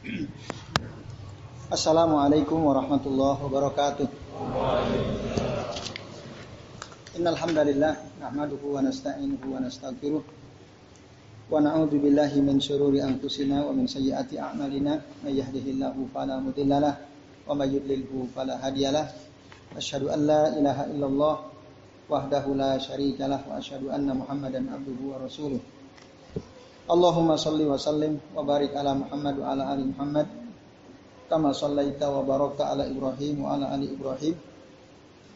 Assalamualaikum warahmatullahi wabarakatuh. Innal hamdalillah nahmaduhu wa nasta'inuhu wa nastaghfiruh wa na'udzu billahi min shururi anfusina wa min sayyiati a'malina may yahdihillahu fala mudhillalah wa may yudlilhu fala hadiyalah. Asyhadu an la ilaha illallah wahdahu la syarikalah wa asyhadu anna Muhammadan abduhu wa rasuluh. Allahumma salli wa sallim wa barik ala Muhammad wa ala ali Muhammad kama sallaita wa barakta ala Ibrahim wa ala ali Ibrahim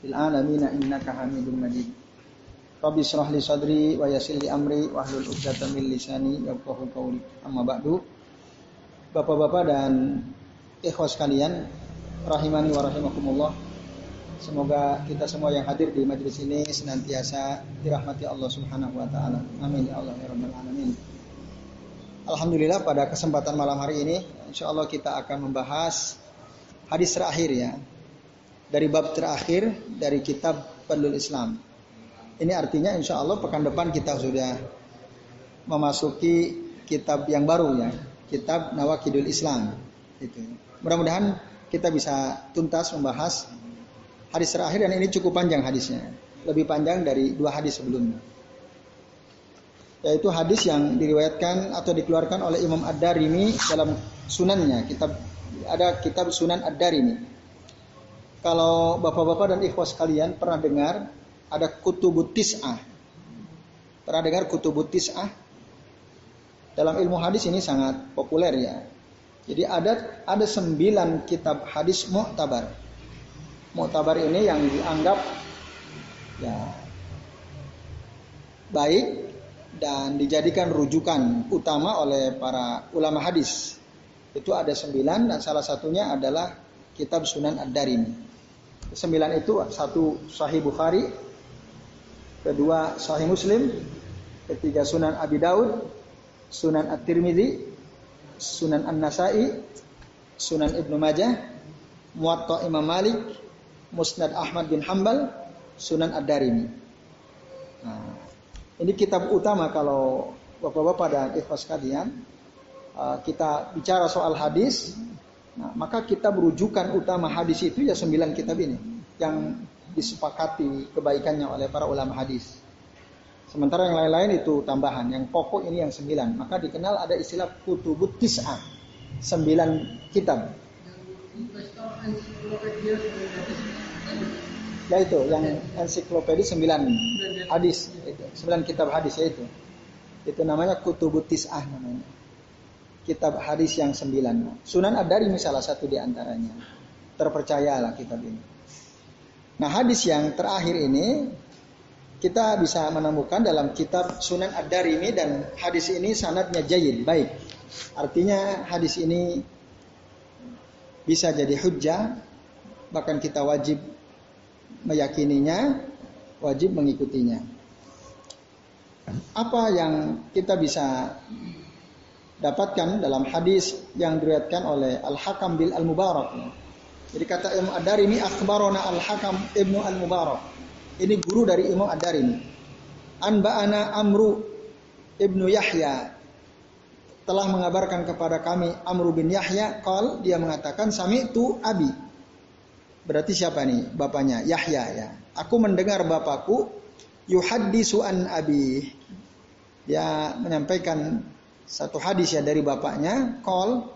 fil alamin innaka Hamidum Majid. Rabbi israh li sadri wa yassir li amri wa hlul 'uqdatam min lisani yafqahu qawli. Amma ba'du. Bapak-bapak dan ikhwas sekalian, rahimani wa rahimakumullah. Semoga kita semua yang hadir di majelis ini senantiasa dirahmati Allah Subhanahu wa taala. Amin ya Allah ya rabbal alamin. Alhamdulillah pada kesempatan malam hari ini insya Allah kita akan membahas hadis terakhir ya dari bab terakhir dari kitab Fadlul Islam. Ini artinya insya Allah pekan depan kita sudah memasuki kitab yang baru ya, kitab Nawakidul Islam. Itu. Mudah-mudahan kita bisa tuntas membahas hadis terakhir dan ini cukup panjang hadisnya, lebih panjang dari dua hadis sebelumnya. Yaitu hadis yang diriwayatkan atau dikeluarkan oleh Imam Ad-Darimi dalam sunannya, kitab ada kitab Sunan Ad-Darimi kalau bapak-bapak dan ikhwas kalian pernah dengar ada kutubut tis'ah. Pernah dengar kutubut tis'ah? Dalam ilmu hadis ini sangat populer ya. Jadi ada ada sembilan kitab hadis mu'tabar. Mu'tabar ini yang dianggap ya baik dan dijadikan rujukan utama oleh para ulama hadis. Itu ada sembilan dan salah satunya adalah kitab Sunan Ad-Darimi. Sembilan itu satu Sahih Bukhari, kedua Sahih Muslim, ketiga Sunan Abi Daud, Sunan At-Tirmidzi, Sunan An-Nasai, Sunan Ibnu Majah, Muwatta Imam Malik, Musnad Ahmad bin Hambal, Sunan Ad-Darimi. Nah, ini kitab utama kalau Bapak-bapak dan ikhwas kalian uh, kita bicara soal hadis Nah, maka kita berujukan utama hadis itu ya sembilan kitab ini yang disepakati kebaikannya oleh para ulama hadis. Sementara yang lain-lain itu tambahan. Yang pokok ini yang sembilan. Maka dikenal ada istilah kutubut tis'ah. Sembilan kitab. Ya itu, yang ensiklopedi sembilan hadis. Itu, sembilan kitab hadis ya itu. Itu namanya kutubut tis'ah namanya kitab hadis yang sembilan. Sunan Ad-Darimi salah satu di antaranya. Terpercayalah kitab ini. Nah hadis yang terakhir ini kita bisa menemukan dalam kitab Sunan Ad-Darimi dan hadis ini sanadnya jayid, baik. Artinya hadis ini bisa jadi hujjah, bahkan kita wajib meyakininya, wajib mengikutinya. Apa yang kita bisa dapatkan dalam hadis yang diriwayatkan oleh Al-Hakam bil Al-Mubarak. Jadi kata Imam Ad-Darimi akhbarona Al-Hakam Ibnu Al-Mubarak. Ini guru dari Imam Ad-Darimi. Anba'ana Amru Ibnu Yahya telah mengabarkan kepada kami Amru bin Yahya qal dia mengatakan sami itu abi. Berarti siapa nih bapaknya? Yahya ya. Aku mendengar bapakku yuhaddisu an abi. Dia menyampaikan satu hadis ya dari bapaknya, kol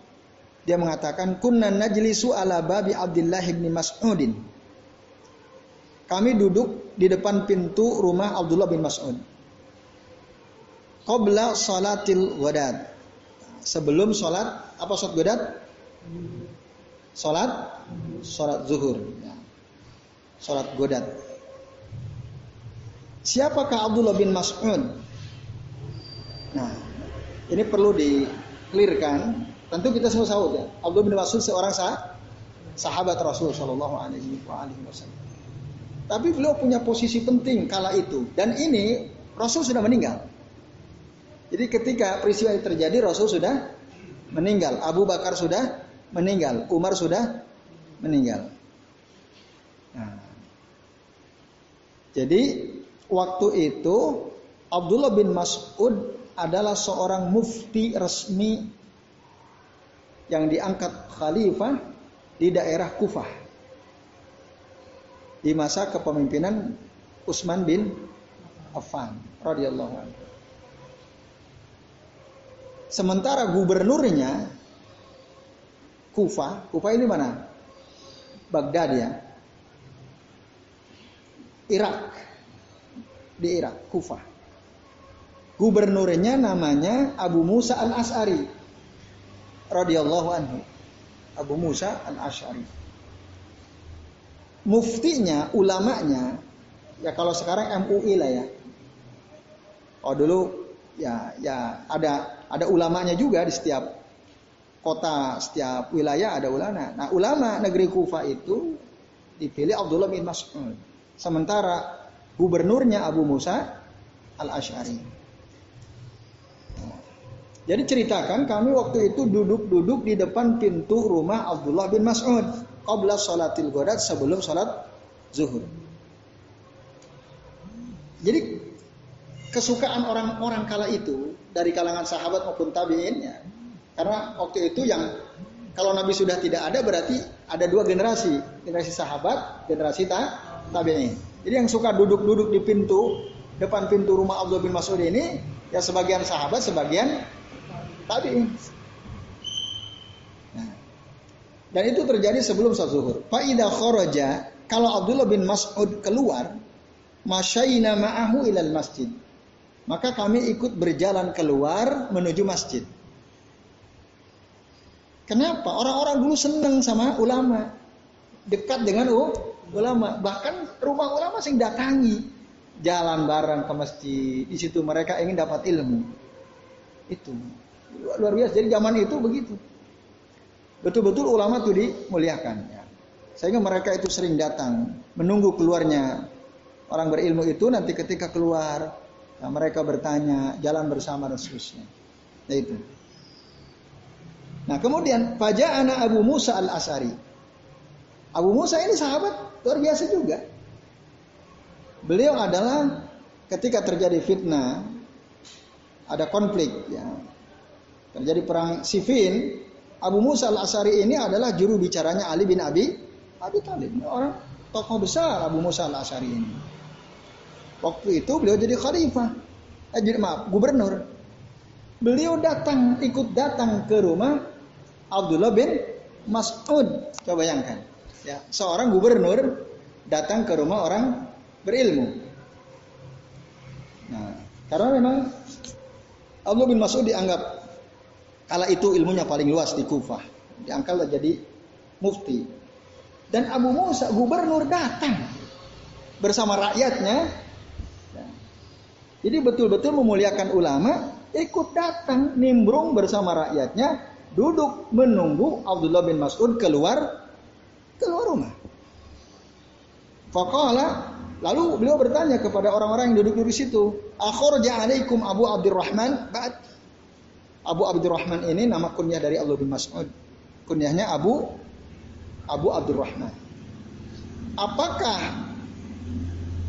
dia mengatakan kunna najlisu ala babi Abdullah bin Mas'udin. Kami duduk di depan pintu rumah Abdullah bin Mas'ud. Qabla salatil wadad. Sebelum salat apa salat wadad? Salat salat zuhur. Ya. Salat godat. Siapakah Abdullah bin Mas'ud? Nah, ini perlu diklirkan. Tentu kita semua tahu ya. Abdullah bin Mas'ud seorang sah, sahabat Rasul Shallallahu Alaihi Wasallam. Tapi beliau punya posisi penting kala itu. Dan ini Rasul sudah meninggal. Jadi ketika peristiwa itu terjadi Rasul sudah meninggal. Abu Bakar sudah meninggal. Umar sudah meninggal. Nah, jadi waktu itu Abdullah bin Mas'ud adalah seorang mufti resmi yang diangkat khalifah di daerah Kufah di masa kepemimpinan Utsman bin Affan radhiyallahu anhu. Sementara gubernurnya Kufah, Kufah ini mana? Baghdad ya. Irak. Di Irak, Kufah. Gubernurnya namanya Abu Musa Al-As'ari radhiyallahu anhu. Abu Musa Al-Asy'ari. Muftinya, ulamanya, ya kalau sekarang MUI lah ya. Oh dulu ya ya ada ada ulamanya juga di setiap kota, setiap wilayah ada ulama. Nah, ulama negeri Kufa itu dipilih Abdullah bin Mas'ud. Sementara gubernurnya Abu Musa Al-Asy'ari. Jadi ceritakan kami waktu itu duduk-duduk di depan pintu rumah Abdullah bin Mas'ud. Qabla sholatil godat sebelum sholat zuhur. Jadi kesukaan orang-orang kala itu dari kalangan sahabat maupun tabiinnya. Karena waktu itu yang kalau Nabi sudah tidak ada berarti ada dua generasi, generasi sahabat, generasi ta, tabiin. Jadi yang suka duduk-duduk di pintu depan pintu rumah Abdullah bin Mas'ud ini ya sebagian sahabat, sebagian tabi'in. Nah, dan itu terjadi sebelum sholat zuhur. Fa'idha kharaja, kalau Abdullah bin Mas'ud keluar, masyaina ma'ahu ilal masjid. Maka kami ikut berjalan keluar menuju masjid. Kenapa? Orang-orang dulu seneng sama ulama. Dekat dengan ulama. Bahkan rumah ulama sing datangi. Jalan bareng ke masjid. Di situ mereka ingin dapat ilmu. Itu luar biasa. Jadi zaman itu begitu. Betul-betul ulama itu dimuliakan. Ya. Sehingga mereka itu sering datang, menunggu keluarnya orang berilmu itu nanti ketika keluar, mereka bertanya, jalan bersama dan seterusnya. Nah itu. Nah kemudian anak Abu Musa al Asari. Abu Musa ini sahabat luar biasa juga. Beliau adalah ketika terjadi fitnah, ada konflik ya terjadi perang Siffin, Abu Musa al-Asari ini adalah juru bicaranya Ali bin Abi Abi Talib. Orang tokoh besar Abu Musa al-Asari ini. Waktu itu beliau jadi khalifah. Eh, jadi maaf, gubernur. Beliau datang, ikut datang ke rumah Abdullah bin Mas'ud. Coba bayangkan. Ya, seorang gubernur datang ke rumah orang berilmu. Nah, karena memang Abdullah bin Mas'ud dianggap Kala itu ilmunya paling luas di Kufah. Diangkat jadi mufti. Dan Abu Musa gubernur datang bersama rakyatnya. Jadi betul-betul memuliakan ulama, ikut datang nimbrung bersama rakyatnya, duduk menunggu Abdullah bin Mas'ud keluar keluar rumah. Faqala lalu beliau bertanya kepada orang-orang yang duduk di situ, "Akhraja alaikum Abu Abdurrahman ba'd?" Abu Abdurrahman ini nama kunyah dari Allah bin Mas'ud. Kunyahnya Abu Abu Abdurrahman. Apakah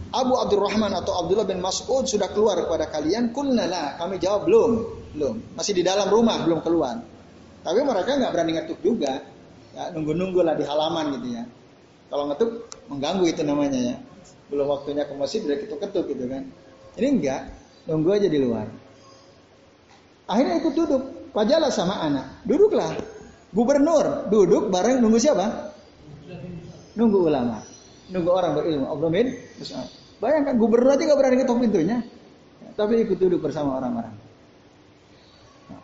Abu Abdurrahman atau Abdullah bin Mas'ud sudah keluar kepada kalian? Kulnala, kami jawab belum, belum. Masih di dalam rumah, belum keluar. Tapi mereka nggak berani ngetuk juga. Ya, nunggu-nunggu lah di halaman gitu ya. Kalau ngetuk mengganggu itu namanya ya. Belum waktunya ke masjid udah ketuk-ketuk gitu kan. Ini enggak, nunggu aja di luar. Akhirnya ikut duduk. Pajalah sama anak. Duduklah. Gubernur duduk bareng nunggu siapa? Nunggu ulama. Nunggu orang berilmu. Bin Bayangkan gubernur aja gak berani ketok pintunya. Tapi ikut duduk bersama orang-orang.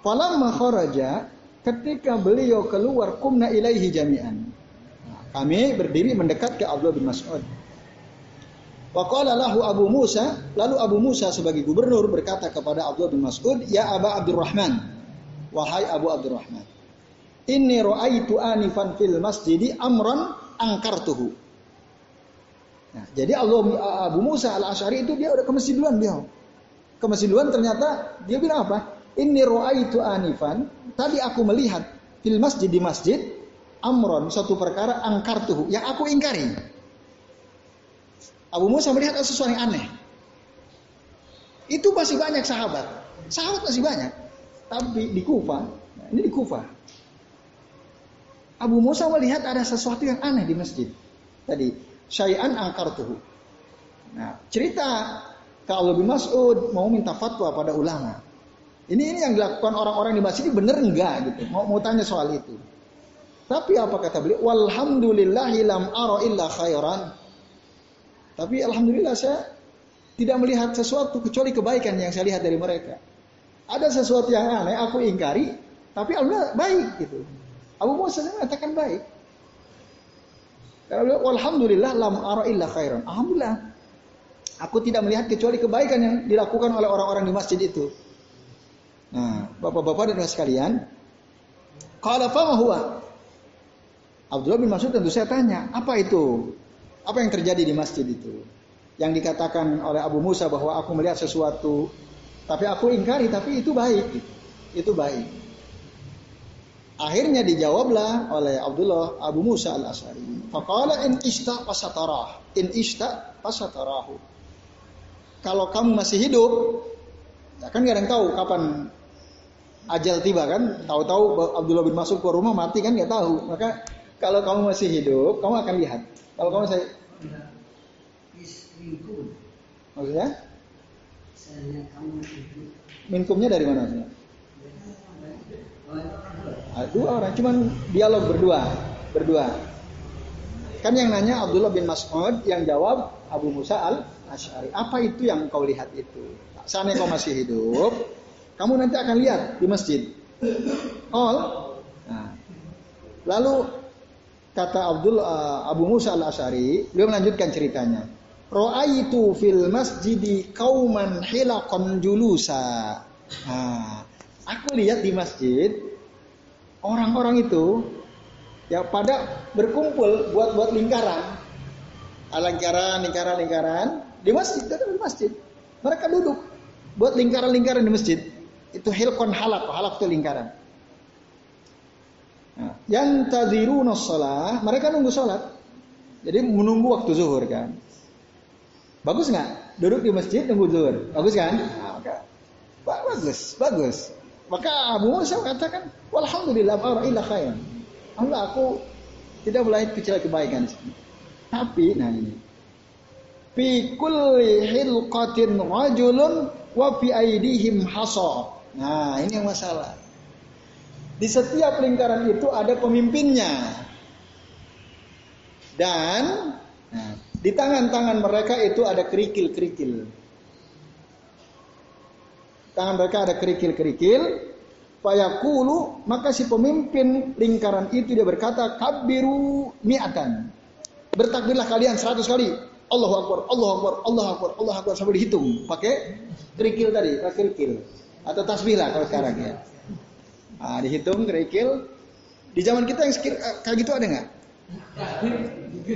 Falamma kharaja ketika beliau keluar kumna ilaihi jami'an. kami berdiri mendekat ke Abdullah bin Mas'ud. Waqala lahu Abu Musa, lalu Abu Musa sebagai gubernur berkata kepada Abdullah bin Mas'ud, "Ya Aba Abdurrahman, wahai Abu Abdurrahman, inni ra'aitu anifan fil masjidi amran angkartuhu." Nah, jadi Allah Abu Musa al-Asy'ari itu dia udah ke masjid duluan dia. Ke masjid duluan ternyata dia bilang apa? Inni ra'aitu anifan, tadi aku melihat fil masjid di masjid amron satu perkara angkartuhu yang aku ingkari. Abu Musa melihat sesuatu yang aneh. Itu masih banyak sahabat. Sahabat masih banyak. Tapi di Kufa, ini di Kufa. Abu Musa melihat ada sesuatu yang aneh di masjid. Tadi, syai'an tuh. Nah, cerita kalau bin Mas'ud mau minta fatwa pada ulama. Ini ini yang dilakukan orang-orang di masjid ini benar enggak gitu. Mau mau tanya soal itu. Tapi apa kata beliau? Walhamdulillahi lam ara illa khairan. Tapi alhamdulillah saya tidak melihat sesuatu kecuali kebaikan yang saya lihat dari mereka. Ada sesuatu yang aneh aku ingkari, tapi Allah baik gitu. Abu Musa mengatakan baik. Karena alhamdulillah lam ara illa khairan. Alhamdulillah. Aku tidak melihat kecuali kebaikan yang dilakukan oleh orang-orang di masjid itu. Nah, Bapak-bapak dan sekalian, kalau apa huwa? Abdullah bin Mas'ud tentu saya tanya, apa itu? Apa yang terjadi di masjid itu? Yang dikatakan oleh Abu Musa bahwa aku melihat sesuatu, tapi aku ingkari, tapi itu baik. Itu baik. Akhirnya dijawablah oleh Abdullah Abu Musa al Asari. Fakala in ishta pasatarah. In ishta pasatarahu. Kalau kamu masih hidup, ya kan gak ada yang tahu kapan ajal tiba kan. Tahu-tahu Abdullah bin Mas'ud ke rumah mati kan nggak tahu. Maka kalau kamu masih hidup, kamu akan lihat. Kalau kamu saya Maksudnya? Minkumnya dari mana? Ah, dua orang, cuman dialog berdua, berdua. Kan yang nanya Abdullah bin Mas'ud, yang jawab Abu Musa al Ashari. Apa itu yang kau lihat itu? Saatnya kau masih hidup, kamu nanti akan lihat di masjid. All. Nah. Lalu kata Abdul uh, Abu Musa al Ashari, beliau melanjutkan ceritanya. Ro'aitu fil masjidi kauman hilakon julusa. Nah, aku lihat di masjid orang-orang itu ya pada berkumpul buat buat lingkaran, lingkaran, lingkaran, lingkaran di masjid, di masjid. Mereka duduk buat lingkaran-lingkaran di masjid. Itu hilkon halak, halak itu lingkaran. Nah, yang tadiru sholat, mereka nunggu sholat. Jadi menunggu waktu zuhur kan. Bagus nggak? Duduk di masjid nunggu zuhur. Bagus kan? Nah, bagus, bagus. Maka Abu Musa katakan, Walhamdulillah illa khair. Allah aku tidak melihat kecuali kebaikan. Tapi nah ini. Fi kulli hilqatin rajulun wa fi aidihim hasa. Nah, ini yang masalah. Di setiap lingkaran itu ada pemimpinnya. Dan nah, di tangan-tangan mereka itu ada kerikil-kerikil tangan mereka ada kerikil-kerikil. Fayaqulu maka si pemimpin lingkaran itu dia berkata kabiru mi'atan. Bertakbirlah kalian seratus kali. Allahu Akbar, Allahu Akbar, Allahu Akbar, Allahu Akbar sampai dihitung pakai kerikil tadi, pakai kerikil. Atau tasbih lah kalau sekarang ya. Nah, dihitung kerikil. Di zaman kita yang kayak gitu ada nggak?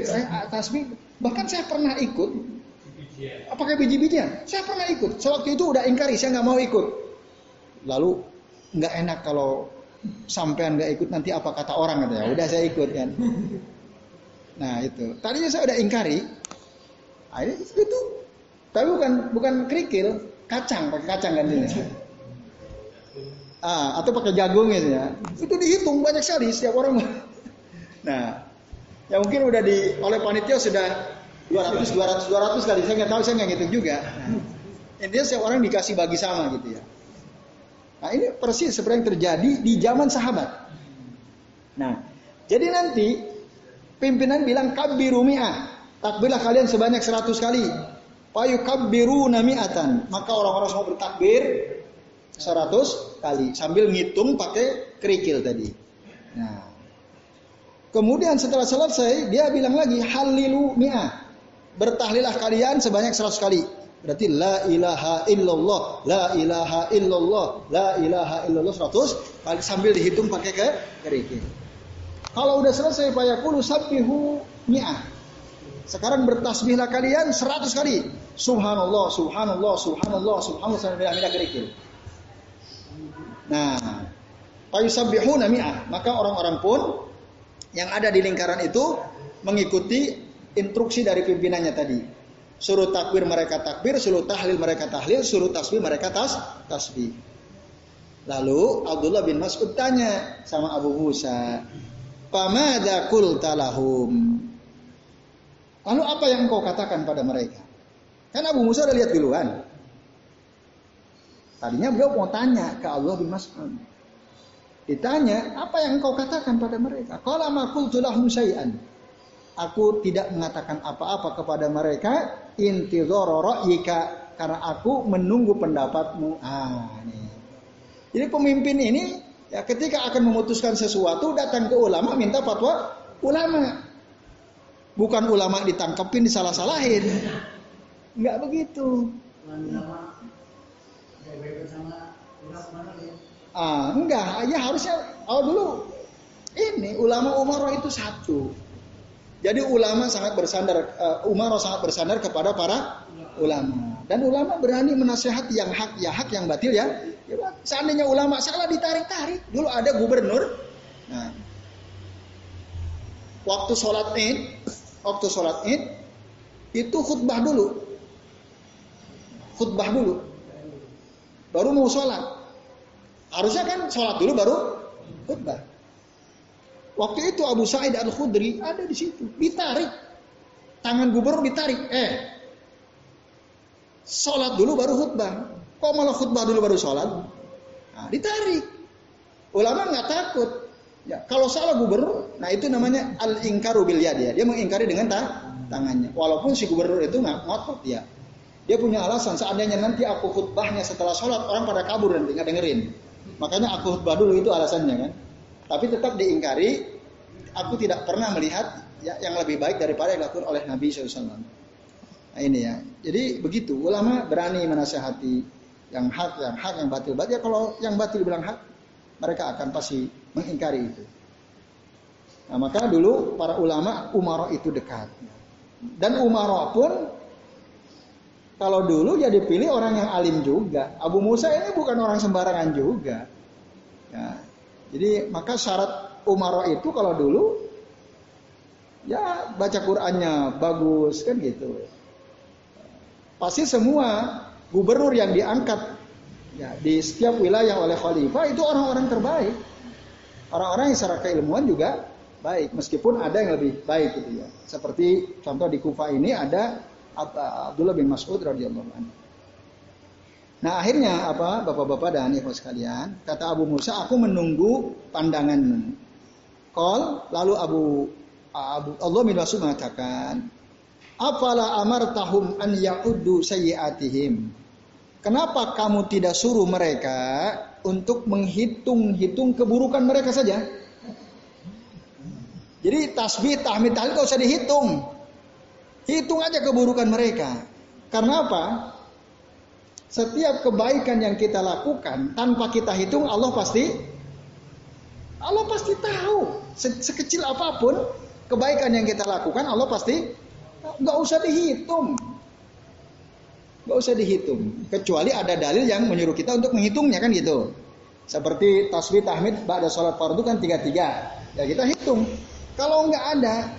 Saya tasbih bahkan saya pernah ikut Apakah biji-bijian? Saya pernah ikut. Sewaktu itu udah ingkari, saya nggak mau ikut. Lalu nggak enak kalau sampean nggak ikut nanti apa kata orang gitu ya. Udah saya ikut kan. Nah itu. Tadinya saya udah ingkari. Akhirnya itu. Tapi bukan bukan kerikil, kacang pakai kacang kan ini. Ah, atau pakai jagung gitu ya. Itu dihitung banyak sekali setiap orang. Nah, yang mungkin udah di oleh panitia sudah 200, 200, 200 kali. Saya nggak tahu, saya nggak ngitung juga. Nah, intinya setiap orang dikasih bagi sama gitu ya. Nah ini persis seperti yang terjadi di zaman sahabat. Nah, jadi nanti pimpinan bilang kabiru mi'ah. Takbirlah kalian sebanyak 100 kali. Payu kabiru nami'atan. Maka orang-orang semua bertakbir 100 kali. Sambil ngitung pakai kerikil tadi. Nah, kemudian setelah selesai dia bilang lagi halilu mi'ah bertahlilah kalian sebanyak 100 kali. Berarti la ilaha illallah, la ilaha illallah, la ilaha illallah 100 kali sambil dihitung pakai ke kerikil. Kalau udah selesai fayaqulu sabbihu mi'ah. Sekarang bertasbihlah kalian 100 kali. Subhanallah, subhanallah, subhanallah, subhanallah sampai milah kerikil. Nah, fayusabbihuna mi'ah. Maka orang-orang pun yang ada di lingkaran itu mengikuti instruksi dari pimpinannya tadi. Suruh takbir mereka takbir, suruh tahlil mereka tahlil, suruh tasbih mereka tas tasbih. Lalu Abdullah bin Mas'ud tanya sama Abu Musa, Pamada qulta lahum? Lalu apa yang engkau katakan pada mereka? Kan Abu Musa udah lihat duluan. Tadinya beliau mau tanya ke Allah bin Mas'ud. Ditanya, apa yang engkau katakan pada mereka? Qala ma qultu lahum. Aku tidak mengatakan apa-apa kepada mereka intidhara ra'yika karena aku menunggu pendapatmu. Ah, nih. Jadi pemimpin ini ya ketika akan memutuskan sesuatu datang ke ulama minta fatwa ulama. Bukan ulama ditangkepin disalah-salahin. Enggak begitu. Ah, enggak, ya harusnya oh dulu ini ulama Umar itu satu. Jadi ulama sangat bersandar, uh, Umar sangat bersandar kepada para ulama. Dan ulama berani menasehati yang hak, ya hak, yang batil ya. ya seandainya ulama salah ditarik-tarik. Dulu ada gubernur. Nah, waktu sholat id, waktu sholat id itu khutbah dulu, khutbah dulu, baru mau sholat. Harusnya kan sholat dulu baru khutbah. Waktu itu Abu Sa'id Al-Khudri ada di situ, ditarik. Tangan gubernur ditarik. Eh, sholat dulu baru khutbah. Kok malah khutbah dulu baru sholat? Nah, ditarik. Ulama nggak takut. Ya, kalau salah gubernur, nah itu namanya al-ingkaru bil ya. Dia mengingkari dengan ta tangannya. Walaupun si gubernur itu nggak ngotot ya. Dia punya alasan seandainya nanti aku khutbahnya setelah sholat orang pada kabur dan nggak dengerin. Makanya aku khutbah dulu itu alasannya kan. Tapi tetap diingkari, aku tidak pernah melihat ya, yang lebih baik daripada yang dilakukan oleh Nabi SAW. Nah ini ya. Jadi begitu, ulama berani menasehati yang hak, yang hak, yang batil. Berarti ya kalau yang batil bilang hak, mereka akan pasti mengingkari itu. Nah maka dulu para ulama umaro itu dekat. Dan umaro pun kalau dulu ya dipilih orang yang alim juga. Abu Musa ini bukan orang sembarangan juga. Ya, jadi maka syarat umaro itu kalau dulu ya baca Qur'annya bagus kan gitu. Pasti semua gubernur yang diangkat ya, di setiap wilayah oleh khalifah itu orang-orang terbaik. Orang-orang yang secara keilmuan juga baik meskipun ada yang lebih baik gitu ya. Seperti contoh di Kufa ini ada Abdullah bin Mas'ud radhiyallahu anhu. Nah akhirnya apa bapak-bapak dan ibu sekalian kata Abu Musa aku menunggu pandangan kol lalu Abu Abu Allah bin Mas'ud mengatakan afala tahum an ya'uddu sayyiatihim Kenapa kamu tidak suruh mereka untuk menghitung-hitung keburukan mereka saja? Jadi tasbih, tahmid, tahlil gak usah dihitung. Hitung aja keburukan mereka. Karena apa? Setiap kebaikan yang kita lakukan tanpa kita hitung Allah pasti Allah pasti tahu. Sekecil apa pun kebaikan yang kita lakukan Allah pasti nggak usah dihitung. Nggak usah dihitung. Kecuali ada dalil yang menyuruh kita untuk menghitungnya kan gitu. Seperti tasbih tahmid pada sholat fardu kan tiga-tiga. Ya kita hitung. Kalau nggak ada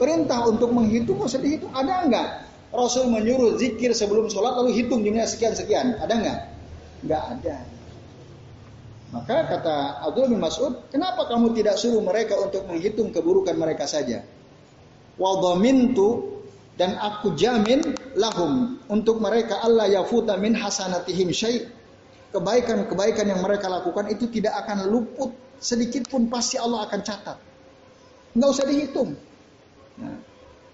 perintah untuk menghitung usah dihitung. Ada nggak? Rasul menyuruh zikir sebelum sholat lalu hitung jumlah sekian-sekian. Ada nggak? Nggak ada. Maka kata Abdul bin Mas'ud, kenapa kamu tidak suruh mereka untuk menghitung keburukan mereka saja? Wadamintu dan aku jamin lahum untuk mereka Allah yafuta min hasanatihim syai' kebaikan-kebaikan yang mereka lakukan itu tidak akan luput sedikit pun pasti Allah akan catat. Nggak usah dihitung. Nah,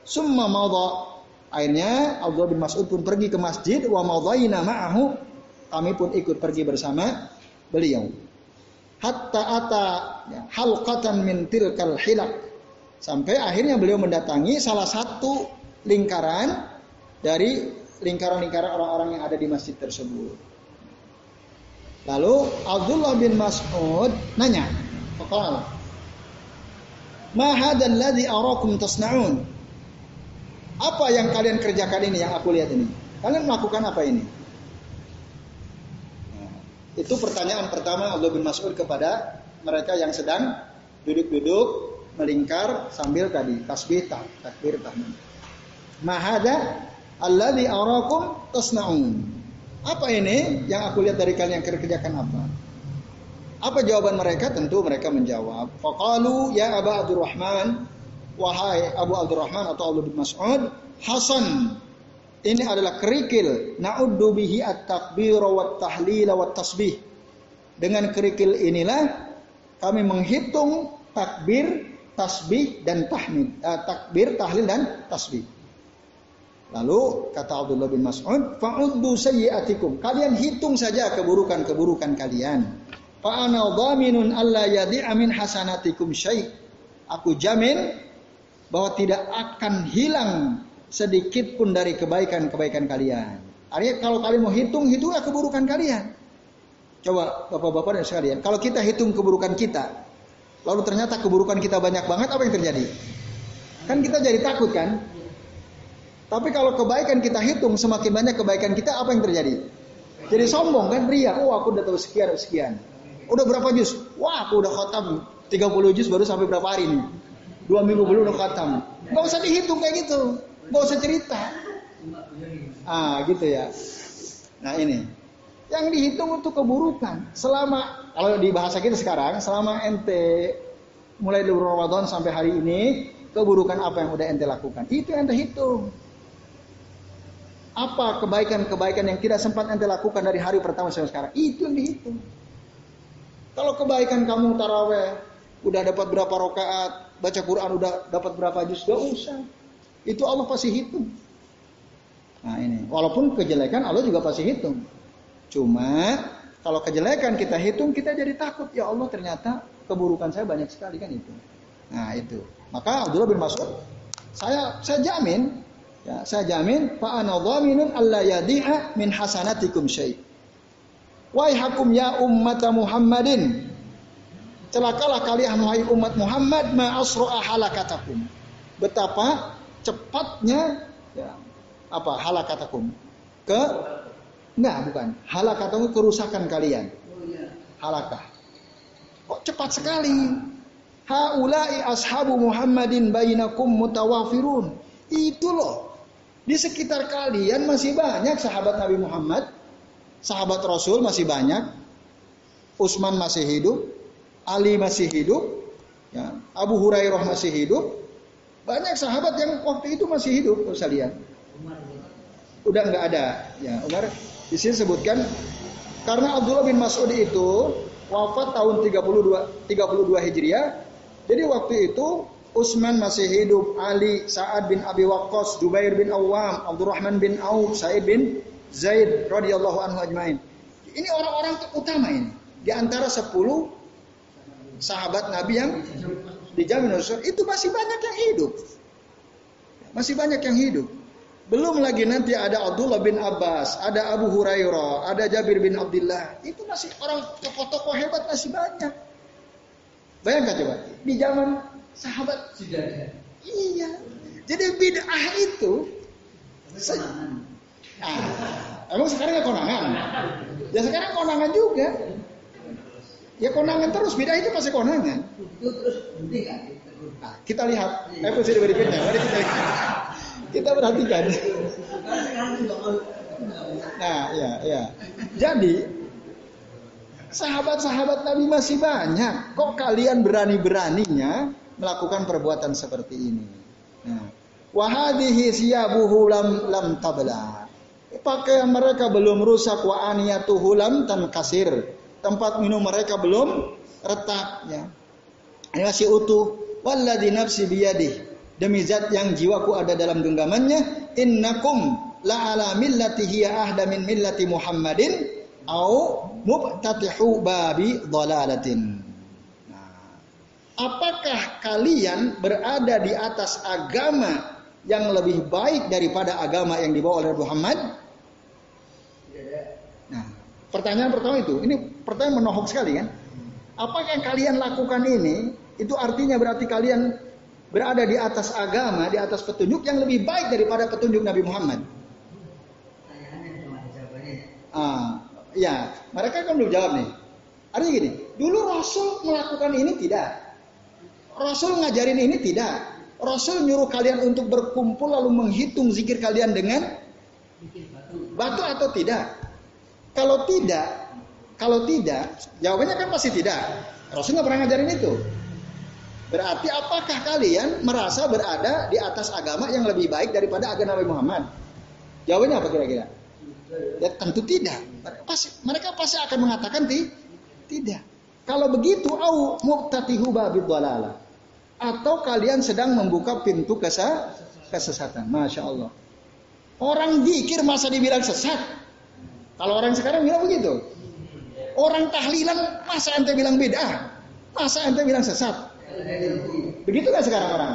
summa madha Akhirnya Abdullah bin Mas'ud pun pergi ke masjid wa madhaina ma'ahu kami pun ikut pergi bersama beliau. Hatta ata ya, halqatan min tilkal hilak. Sampai akhirnya beliau mendatangi salah satu lingkaran dari lingkaran-lingkaran orang-orang yang ada di masjid tersebut. Lalu Abdullah bin Mas'ud nanya, "Faqala, ma hadzal ladzi arakum tasna'un?" Apa yang kalian kerjakan ini yang aku lihat ini? Kalian melakukan apa ini? Nah, itu pertanyaan pertama Allah bin Mas'ud kepada mereka yang sedang duduk-duduk melingkar sambil tadi tasbih takbir tahmid. Mahada alladzi arakum tasnaun. Apa ini yang aku lihat dari kalian yang kerjakan apa? Apa jawaban mereka? Tentu mereka menjawab. Faqalu ya Aba Abdurrahman, wahai Abu Abdurrahman atau Abu bin Mas'ud, Hasan ini adalah kerikil na'uddu bihi at-takbir wa tahlil wa tasbih. Dengan kerikil inilah kami menghitung takbir, tasbih dan tahmid. Uh, takbir, tahlil dan tasbih. Lalu kata Abdullah bin Mas'ud, fa'uddu sayyi'atikum. Kalian hitung saja keburukan-keburukan kalian. Fa'ana dhaminun alla yadi'a min hasanatikum syai'. Aku jamin bahwa tidak akan hilang sedikit pun dari kebaikan-kebaikan kalian. Artinya kalau kalian mau hitung, hitunglah keburukan kalian. Coba bapak-bapak dan sekalian, kalau kita hitung keburukan kita, lalu ternyata keburukan kita banyak banget, apa yang terjadi? Kan kita jadi takut kan? Tapi kalau kebaikan kita hitung semakin banyak kebaikan kita apa yang terjadi? Jadi sombong kan pria. Oh aku udah tahu sekian sekian. Udah berapa juz? Wah aku udah khatam 30 juz baru sampai berapa hari nih? Dua minggu belum udah khatam. Gak usah dihitung kayak gitu. Gak usah cerita. Ah gitu ya. Nah ini. Yang dihitung untuk keburukan. Selama kalau di bahasa kita sekarang, selama ente mulai dari Ramadan sampai hari ini, keburukan apa yang udah ente lakukan? Itu yang ente hitung. Apa kebaikan-kebaikan yang tidak sempat ente lakukan dari hari pertama sampai sekarang? Itu yang dihitung. Kalau kebaikan kamu taraweh, udah dapat berapa rokaat, baca Quran udah dapat berapa juz, gak usah. Itu Allah pasti hitung. Nah ini, walaupun kejelekan Allah juga pasti hitung. Cuma kalau kejelekan kita hitung, kita jadi takut. Ya Allah ternyata keburukan saya banyak sekali kan itu. Nah itu. Maka Abdullah bin Mas'ud, saya saya jamin Ya, saya jamin fa ana dhaminun alla yadi'a min hasanatikum syai. Wahai hakum ya ummat Muhammadin. Celakalah kalian wahai umat Muhammad ma asra'a halakatakum. Betapa cepatnya ya, apa halakatakum? Ke enggak bukan. Halakatakum kerusakan kalian. Halakah. Kok cepat sekali? Haulai ashabu Muhammadin bainakum mutawafirun. Itu loh di sekitar kalian masih banyak sahabat Nabi Muhammad, sahabat Rasul masih banyak, Utsman masih hidup, Ali masih hidup, ya, Abu Hurairah masih hidup, banyak sahabat yang waktu itu masih hidup, lihat. Udah nggak ada, ya Umar. Di sini sebutkan karena Abdullah bin Mas'ud itu wafat tahun 32 32 Hijriah. Jadi waktu itu Utsman masih hidup, Ali, Sa'ad bin Abi Waqqas, Jubair bin Awam, Abdurrahman bin Auf, Sa'id bin Zaid radhiyallahu anhu ajmain. Ini orang-orang utama ini. Di antara 10 sahabat Nabi yang dijamin Rasul itu masih banyak yang hidup. Masih banyak yang hidup. Belum lagi nanti ada Abdullah bin Abbas, ada Abu Hurairah, ada Jabir bin Abdullah. Itu masih orang tokoh-tokoh hebat masih banyak. Bayangkan coba, di zaman Sahabat sudah ada. Iya. Jadi bid'ah itu ah, emang sekarang ya konangan. Ya sekarang konangan juga. Ya konangan terus bid'ah itu masih konangan. Nah, kita lihat episode berikutnya. Mari kita kita perhatikan. Nah, ya, ya. Jadi sahabat-sahabat Nabi masih banyak. Kok kalian berani-beraninya melakukan perbuatan seperti ini. Nah, wahadihi siyabuhu lam lam. Pakaian mereka belum rusak wa aniyatuhu lam tan kasir. Tempat minum mereka belum retak ya. Ini masih utuh. Walladzi nafsi biyadih. Demi zat yang jiwaku ada dalam genggamannya, innakum la ala millati hiya ahda min millati Muhammadin au mubtatihu babi dhalalatin. Apakah kalian berada di atas agama yang lebih baik daripada agama yang dibawa oleh Muhammad? Pertanyaan pertama itu, ini pertanyaan menohok sekali kan? Apa yang kalian lakukan ini, itu artinya berarti kalian berada di atas agama, di atas petunjuk yang lebih baik daripada petunjuk Nabi Muhammad. Ah, ya, mereka kan belum jawab nih. Artinya gini, dulu Rasul melakukan ini tidak. Rasul ngajarin ini tidak. Rasul nyuruh kalian untuk berkumpul lalu menghitung zikir kalian dengan batu atau tidak. Kalau tidak, Kalau tidak, jawabannya kan pasti tidak. Rasul nggak pernah ngajarin itu. Berarti apakah kalian merasa berada di atas agama yang lebih baik daripada agama Nabi Muhammad? Jawabannya apa kira-kira? Ya tentu tidak. Mereka pasti, mereka pasti akan mengatakan ti, tidak. Kalau begitu, au muqtatihu babid Atau kalian sedang membuka pintu kesesatan. Masya Allah. Orang dikir masa dibilang sesat. Kalau orang sekarang bilang begitu. Orang tahlilan masa ente bilang beda. Masa ente bilang sesat. Begitu gak sekarang orang?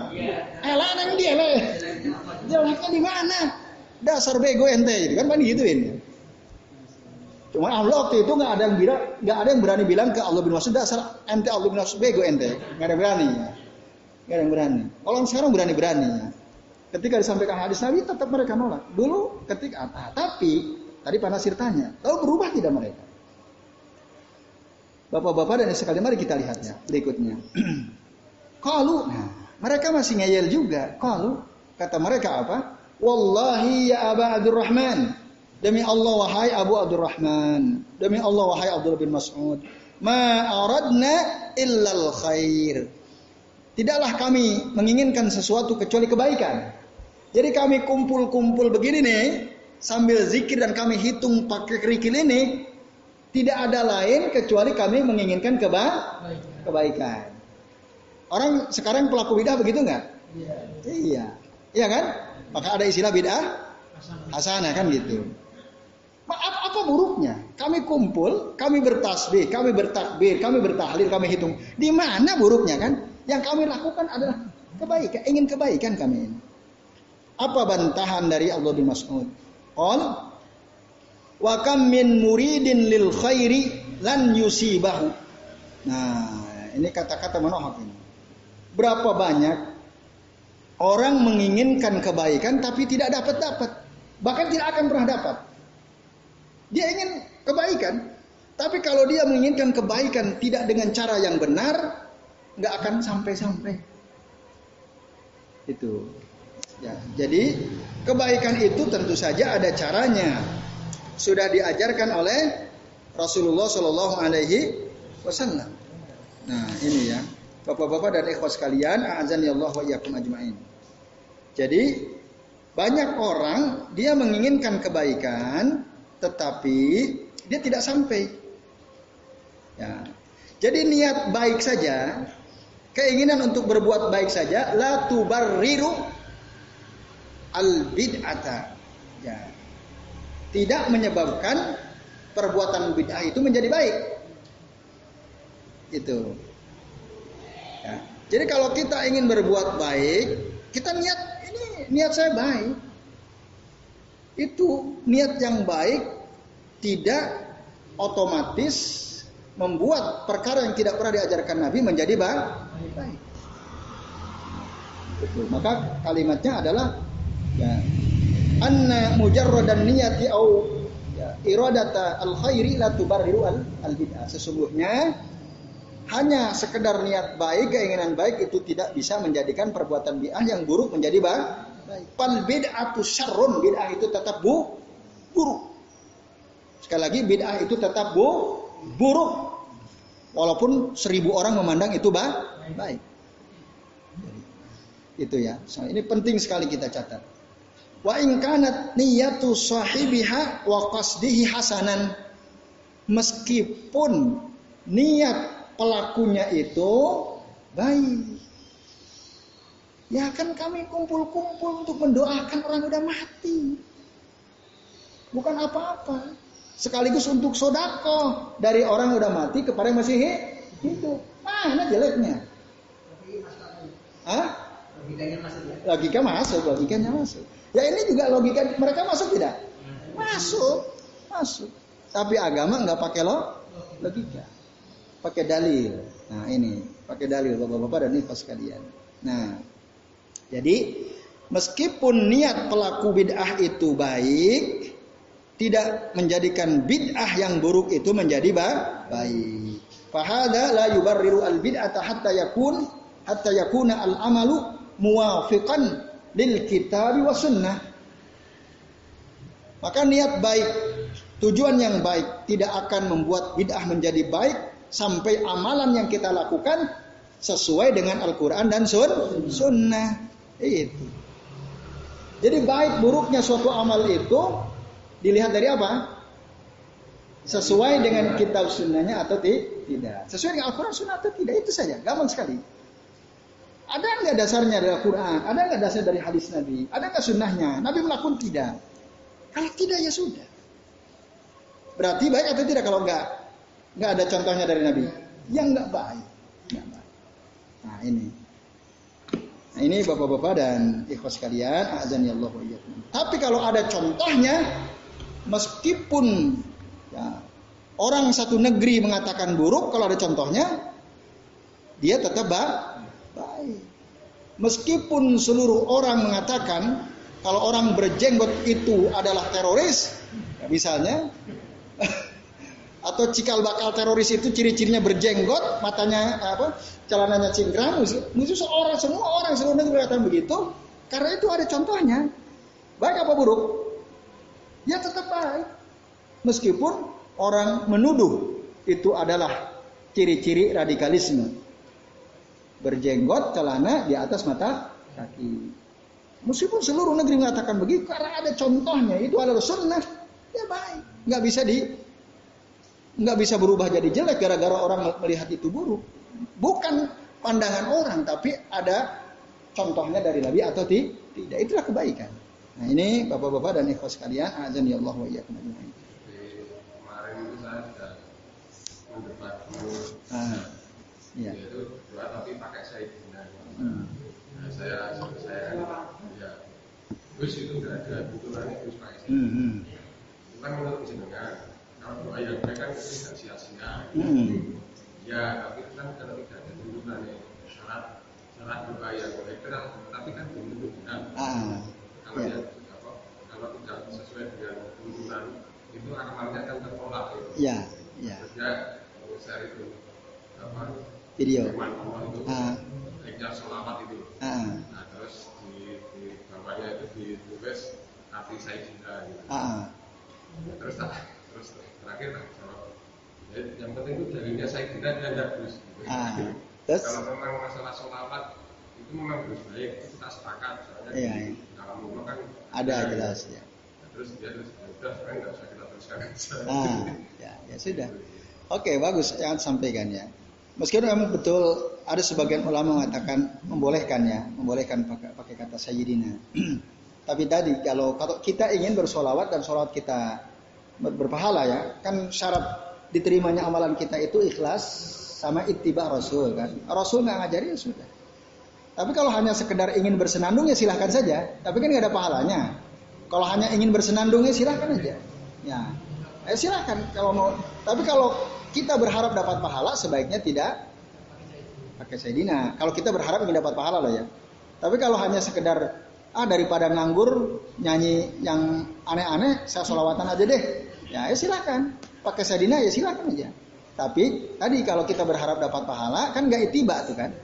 Elah yang dia lah. Jeleknya di mana? Dasar bego ente itu kan pan gituin. Cuma Allah waktu itu nggak ada yang bilang, nggak ada yang berani bilang ke Allah bin Mas'ud dasar ente Allah bin Mas'ud bego ente, nggak ada berani, nggak ada yang berani. Kalau sekarang berani berani. Ketika disampaikan hadis Nabi tetap mereka nolak. Dulu ketika ah, tapi tadi Panasir tanya, lalu berubah tidak mereka? Bapak-bapak dan sekali mari kita lihatnya berikutnya. Kalau nah, mereka masih ngeyel juga. Kalau kata mereka apa? Wallahi ya Aba Abdurrahman. Demi Allah wahai Abu Abdurrahman. Demi Allah wahai Abdul bin Mas'ud. Ma aradna illal khair. Tidaklah kami menginginkan sesuatu kecuali kebaikan. Jadi kami kumpul-kumpul begini nih, sambil zikir dan kami hitung pakai kerikil ini, tidak ada lain kecuali kami menginginkan keba kebaikan. Orang sekarang pelaku bidah begitu nggak? Iya. Iya. Iya kan? Maka ada istilah bidah hasanah kan gitu. Apa, apa buruknya? Kami kumpul, kami bertasbih, kami bertakbir, kami bertahlil, kami hitung. Di mana buruknya kan? Yang kami lakukan adalah kebaikan, ingin kebaikan kami ini. Apa bantahan dari Allah bin Mas'ud? Qal wa kam min muridin lil khairi lan yusibahu. Nah, ini kata-kata menohok ini. Berapa banyak orang menginginkan kebaikan tapi tidak dapat-dapat. Bahkan tidak akan pernah dapat. Dia ingin kebaikan, tapi kalau dia menginginkan kebaikan tidak dengan cara yang benar, nggak akan sampai-sampai. Itu. Ya, jadi kebaikan itu tentu saja ada caranya. Sudah diajarkan oleh Rasulullah Shallallahu Alaihi Wasallam. Nah ini ya, bapak-bapak dan ikhwas sekalian, azan ya Allah wa ajmain. Jadi banyak orang dia menginginkan kebaikan, tetapi dia tidak sampai. Ya. Jadi niat baik saja, keinginan untuk berbuat baik saja, la tubarriru al bid'ata. Ya. Tidak menyebabkan perbuatan bid'ah itu menjadi baik. Itu. Ya. Jadi kalau kita ingin berbuat baik, kita niat ini niat saya baik. Itu niat yang baik tidak otomatis membuat perkara yang tidak pernah diajarkan Nabi menjadi baik. Betul. Maka kalimatnya adalah ya. Anna mujarradan niyati au ya, iradata al khairi la tubarriru al, al bid'ah sesungguhnya hanya sekedar niat baik keinginan baik itu tidak bisa menjadikan perbuatan bid'ah yang buruk menjadi baik. Fal bid'atu syarrun bid'ah itu tetap bu buruk. Sekali lagi bid'ah itu tetap bu buruk. Walaupun seribu orang memandang itu baik. Itu ya. So, ini penting sekali kita catat Wa in kanat niyatu sahibiha wa qasdihi hasanan. Meskipun niat pelakunya itu baik. Ya kan kami kumpul-kumpul untuk mendoakan orang udah mati. Bukan apa-apa. Sekaligus untuk sodako dari orang udah mati kepada yang masih hidup. Mana jeleknya? Hah? Logikanya masuk ya? Logika masuk, logikanya masuk. Ya ini juga logika mereka masuk tidak? Masuk, masuk. Tapi agama nggak pakai lo logika, pakai dalil. Nah ini pakai dalil bapak-bapak dan ibu sekalian. Nah jadi meskipun niat pelaku bid'ah itu baik, tidak menjadikan bid'ah yang buruk itu menjadi baik. Fahada la yubarriru al bid'ata hatta yakun hatta yakuna al amalu muwafiqan lil kitab wa sunnah. Maka niat baik tujuan yang baik tidak akan membuat bid'ah menjadi baik sampai amalan yang kita lakukan sesuai dengan Al-Quran dan sun sunnah. Itu. Jadi baik buruknya suatu amal itu dilihat dari apa? Sesuai dengan kitab sunnahnya atau tidak. Sesuai dengan Al-Quran sunnah atau tidak. Itu saja. Gampang sekali. Ada nggak dasarnya dari Al-Quran? Ada nggak dasar dari hadis Nabi? Ada nggak sunnahnya? Nabi melakukan tidak. Kalau tidak ya sudah. Berarti baik atau tidak kalau nggak nggak ada contohnya dari Nabi? Yang nggak baik. Nah ini. Nah ini bapak-bapak dan ikhwas kalian, azan ya Allah Tapi kalau ada contohnya, meskipun ya, orang satu negeri mengatakan buruk, kalau ada contohnya, dia tetap. Meskipun seluruh orang mengatakan kalau orang berjenggot itu adalah teroris, misalnya, atau cikal bakal teroris itu ciri-cirinya berjenggot, matanya apa, celananya cingkrang, musuh seorang semua orang seluruh negeri mengatakan begitu, karena itu ada contohnya. Baik apa buruk? Ya tetap baik. Meskipun orang menuduh itu adalah ciri-ciri radikalisme berjenggot celana di atas mata kaki. Meskipun seluruh negeri mengatakan begitu, karena ada contohnya itu adalah sunnah, ya baik. Nggak bisa di nggak bisa berubah jadi jelek gara-gara orang melihat itu buruk. Bukan pandangan orang, tapi ada contohnya dari Nabi atau tidak. Itulah kebaikan. Nah ini bapak-bapak dan ikhwas sekalian, azan ya Allah wa iyyakum Kemarin itu saya sudah mendapatkan ah, iya dua tapi pakai Sayyidina. Hmm. Nah, saya saya ya Gus itu enggak ada butuhannya Gus pakai Sayyidina. Hmm. hmm. Kan menurut jenengan kalau doa yang baik kan itu tidak sia-sia. Hmm. Ya, tapi kan kalau tidak ada tuntunannya syarat syarat doa yang baik kan tapi kan belum menunjukkan. Ah. Kalau ya. apa, kalau tidak sesuai dengan tuntunan itu amalnya kan tertolak. Ya, ya. Ya, saya itu apa video. Ah. selamat itu. Ah. Nah terus di, di bawahnya itu ditulis hati saya juga. Gitu. Ah. Terus terus terakhir tak jawab. Ya, yang penting itu darinya saya kira dia ada terus. Gitu. Ah. Terus? Kalau memang masalah selamat itu memang harus baik kita sepakat soalnya iya, iya. dalam umum kan ada jelas ya. Nah, terus dia terus ya udah sekarang nggak usah kita teruskan. Ah, ya, ya sudah. Oke, bagus yang sampaikan ya. Meskipun memang betul ada sebagian ulama mengatakan membolehkan ya, membolehkan pakai, pakai kata sayyidina. Tapi tadi kalau kalau kita ingin bersolawat dan solawat kita berpahala ya, kan syarat diterimanya amalan kita itu ikhlas sama ittiba Rasul kan. Rasul nggak ngajari ya sudah. Tapi kalau hanya sekedar ingin bersenandung ya silahkan saja. Tapi kan nggak ada pahalanya. Kalau hanya ingin bersenandung ya silahkan aja. Ya, eh, silahkan kalau mau. Tapi kalau kita berharap dapat pahala sebaiknya tidak pakai Sayyidina. Kalau kita berharap ingin dapat pahala lah ya. Tapi kalau hanya sekedar ah daripada nganggur nyanyi yang aneh-aneh, saya solawatan aja deh. Ya, ya silakan. Pakai Sayyidina ya silakan aja. Tapi tadi kalau kita berharap dapat pahala kan nggak itiba tuh kan.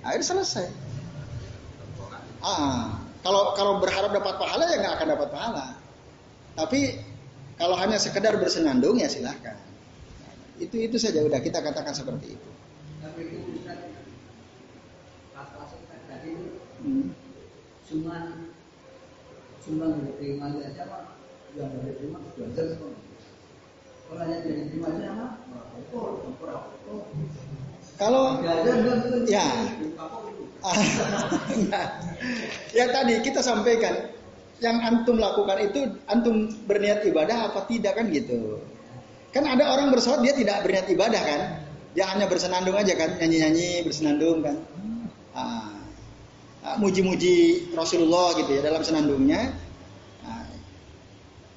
Akhirnya selesai. Ah, kalau kalau berharap dapat pahala ya nggak akan dapat pahala. Tapi kalau hanya sekedar bersenandung ya silahkan. Itu itu saja udah kita katakan seperti itu. Hmm. cuma cuma diterima aja pak yang diterima belajar semua. Kalau hanya diterima aja apa? Kalau ya, ya tadi kita sampaikan yang antum lakukan itu antum berniat ibadah apa tidak kan gitu. Kan ada orang bersolat dia tidak berniat ibadah kan? Dia hanya bersenandung aja kan, nyanyi-nyanyi bersenandung kan. Ah, ah, muji-muji Rasulullah gitu ya dalam senandungnya. Nah,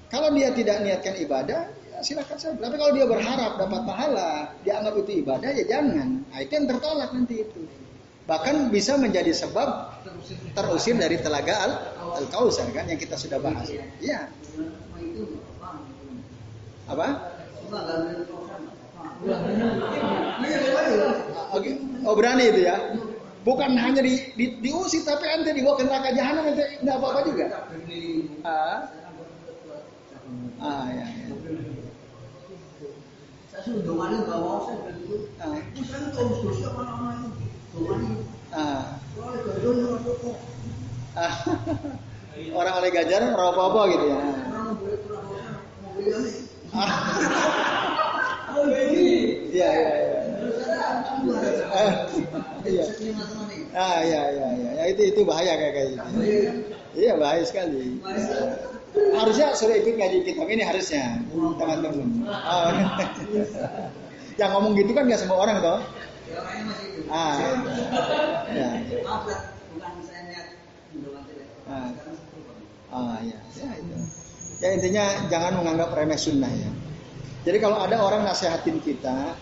kalau dia tidak niatkan ibadah, ya silakan saja. Tapi kalau dia berharap dapat pahala, dia anggap itu ibadah, ya jangan. Nah, itu yang tertolak nanti itu. Bahkan bisa menjadi sebab terusir dari telaga al-kausar kan yang kita sudah bahas. Iya. Apa? Oh berani itu ya? Bukan hanya di, di, diusir tapi ente dibawa ke neraka jahanam ente nggak apa-apa juga. Ah, ah ya, ya. Saya sudah mali nggak mau saya begitu. Ah. Saya tahu dosa mana-mana itu. Ah. Ah. Orang oleh gajar merokok apa gitu ya. Iya iya. Iya. Ah iya iya iya. Ya itu itu bahaya kayak kayak gitu. Iya bahaya sekali. Harusnya sudah ikut ngaji kitab ini harusnya teman-teman. Oh. Yang ngomong gitu kan nggak semua orang toh. Ah. Ya. Ah. Ah ya, ya itu. Ya intinya jangan menganggap remeh sunnah ya. Jadi kalau ada orang nasihatin kita,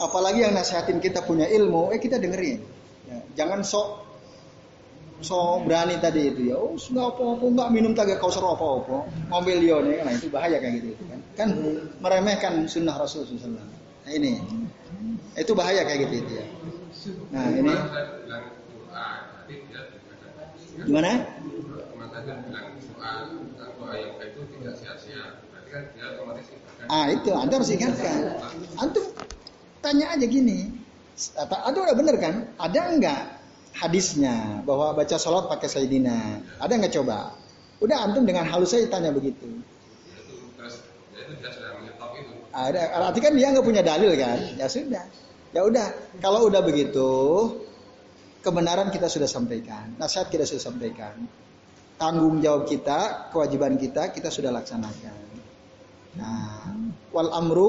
apalagi yang nasihatin kita punya ilmu, eh kita dengerin. Ya, jangan sok so berani tadi itu ya, oh nggak apa-apa, nggak minum tagak kau seru apa-apa, dia nih, nah itu bahaya kayak gitu kan, kan meremehkan sunnah Rasul SAW. Nah ini, itu bahaya kayak gitu itu ya. Nah ini, gimana? Ah itu Anda harus ingatkan. Antum tanya aja gini. Apa Anda udah bener kan? Ada enggak hadisnya bahwa baca sholat pakai sayyidina? Ada enggak coba? Udah antum dengan halus saya tanya begitu. Ada, arti kan dia nggak punya dalil kan? Ya sudah, ya udah. Kalau udah begitu, kebenaran kita sudah sampaikan, nasihat kita sudah sampaikan, tanggung jawab kita, kewajiban kita, kita sudah laksanakan. Nah, wal amru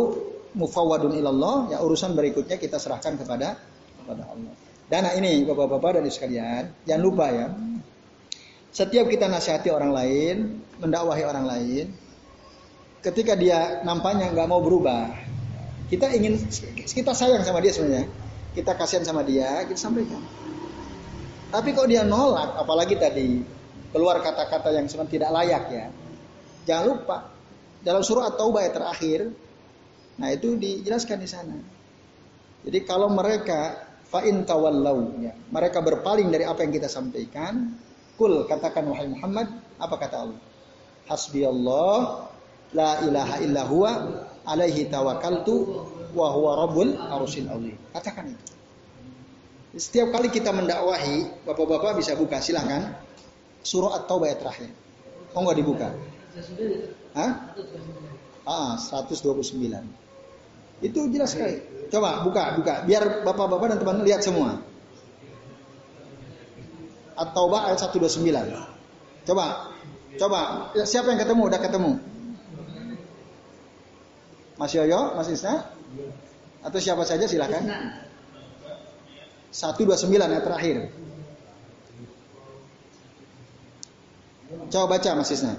mufawwadun ilallah, ya urusan berikutnya kita serahkan kepada kepada Allah. Dan nah ini Bapak-bapak dan sekalian, jangan lupa ya. Setiap kita nasihati orang lain, mendakwahi orang lain, ketika dia nampaknya nggak mau berubah, kita ingin kita sayang sama dia sebenarnya. Kita kasihan sama dia, kita sampaikan. Tapi kok dia nolak, apalagi tadi keluar kata-kata yang sebenarnya tidak layak ya. Jangan lupa dalam surah At-Taubah ayat terakhir, nah itu dijelaskan di sana. Jadi kalau mereka fa'in tawallau, ya, mereka berpaling dari apa yang kita sampaikan, kul katakan wahai Muhammad, apa kata Allah? Hasbi Allah, la ilaha illa huwa, alaihi tawakkaltu, wa huwa rabbul arsyil azim. Katakan itu. Setiap kali kita mendakwahi, bapak-bapak bisa buka, silahkan. Surah At-Taubah ayat terakhir. Mau nggak dibuka? Hah? Ah, 129. Itu jelas sekali. Coba buka, buka. Biar bapak-bapak dan teman lihat semua. At-Taubah ayat 129. Coba. Coba. Siapa yang ketemu? Udah ketemu? Mas Yoyo, Mas Isna? Atau siapa saja silahkan. 129 ayat terakhir. Coba baca Mas Isna.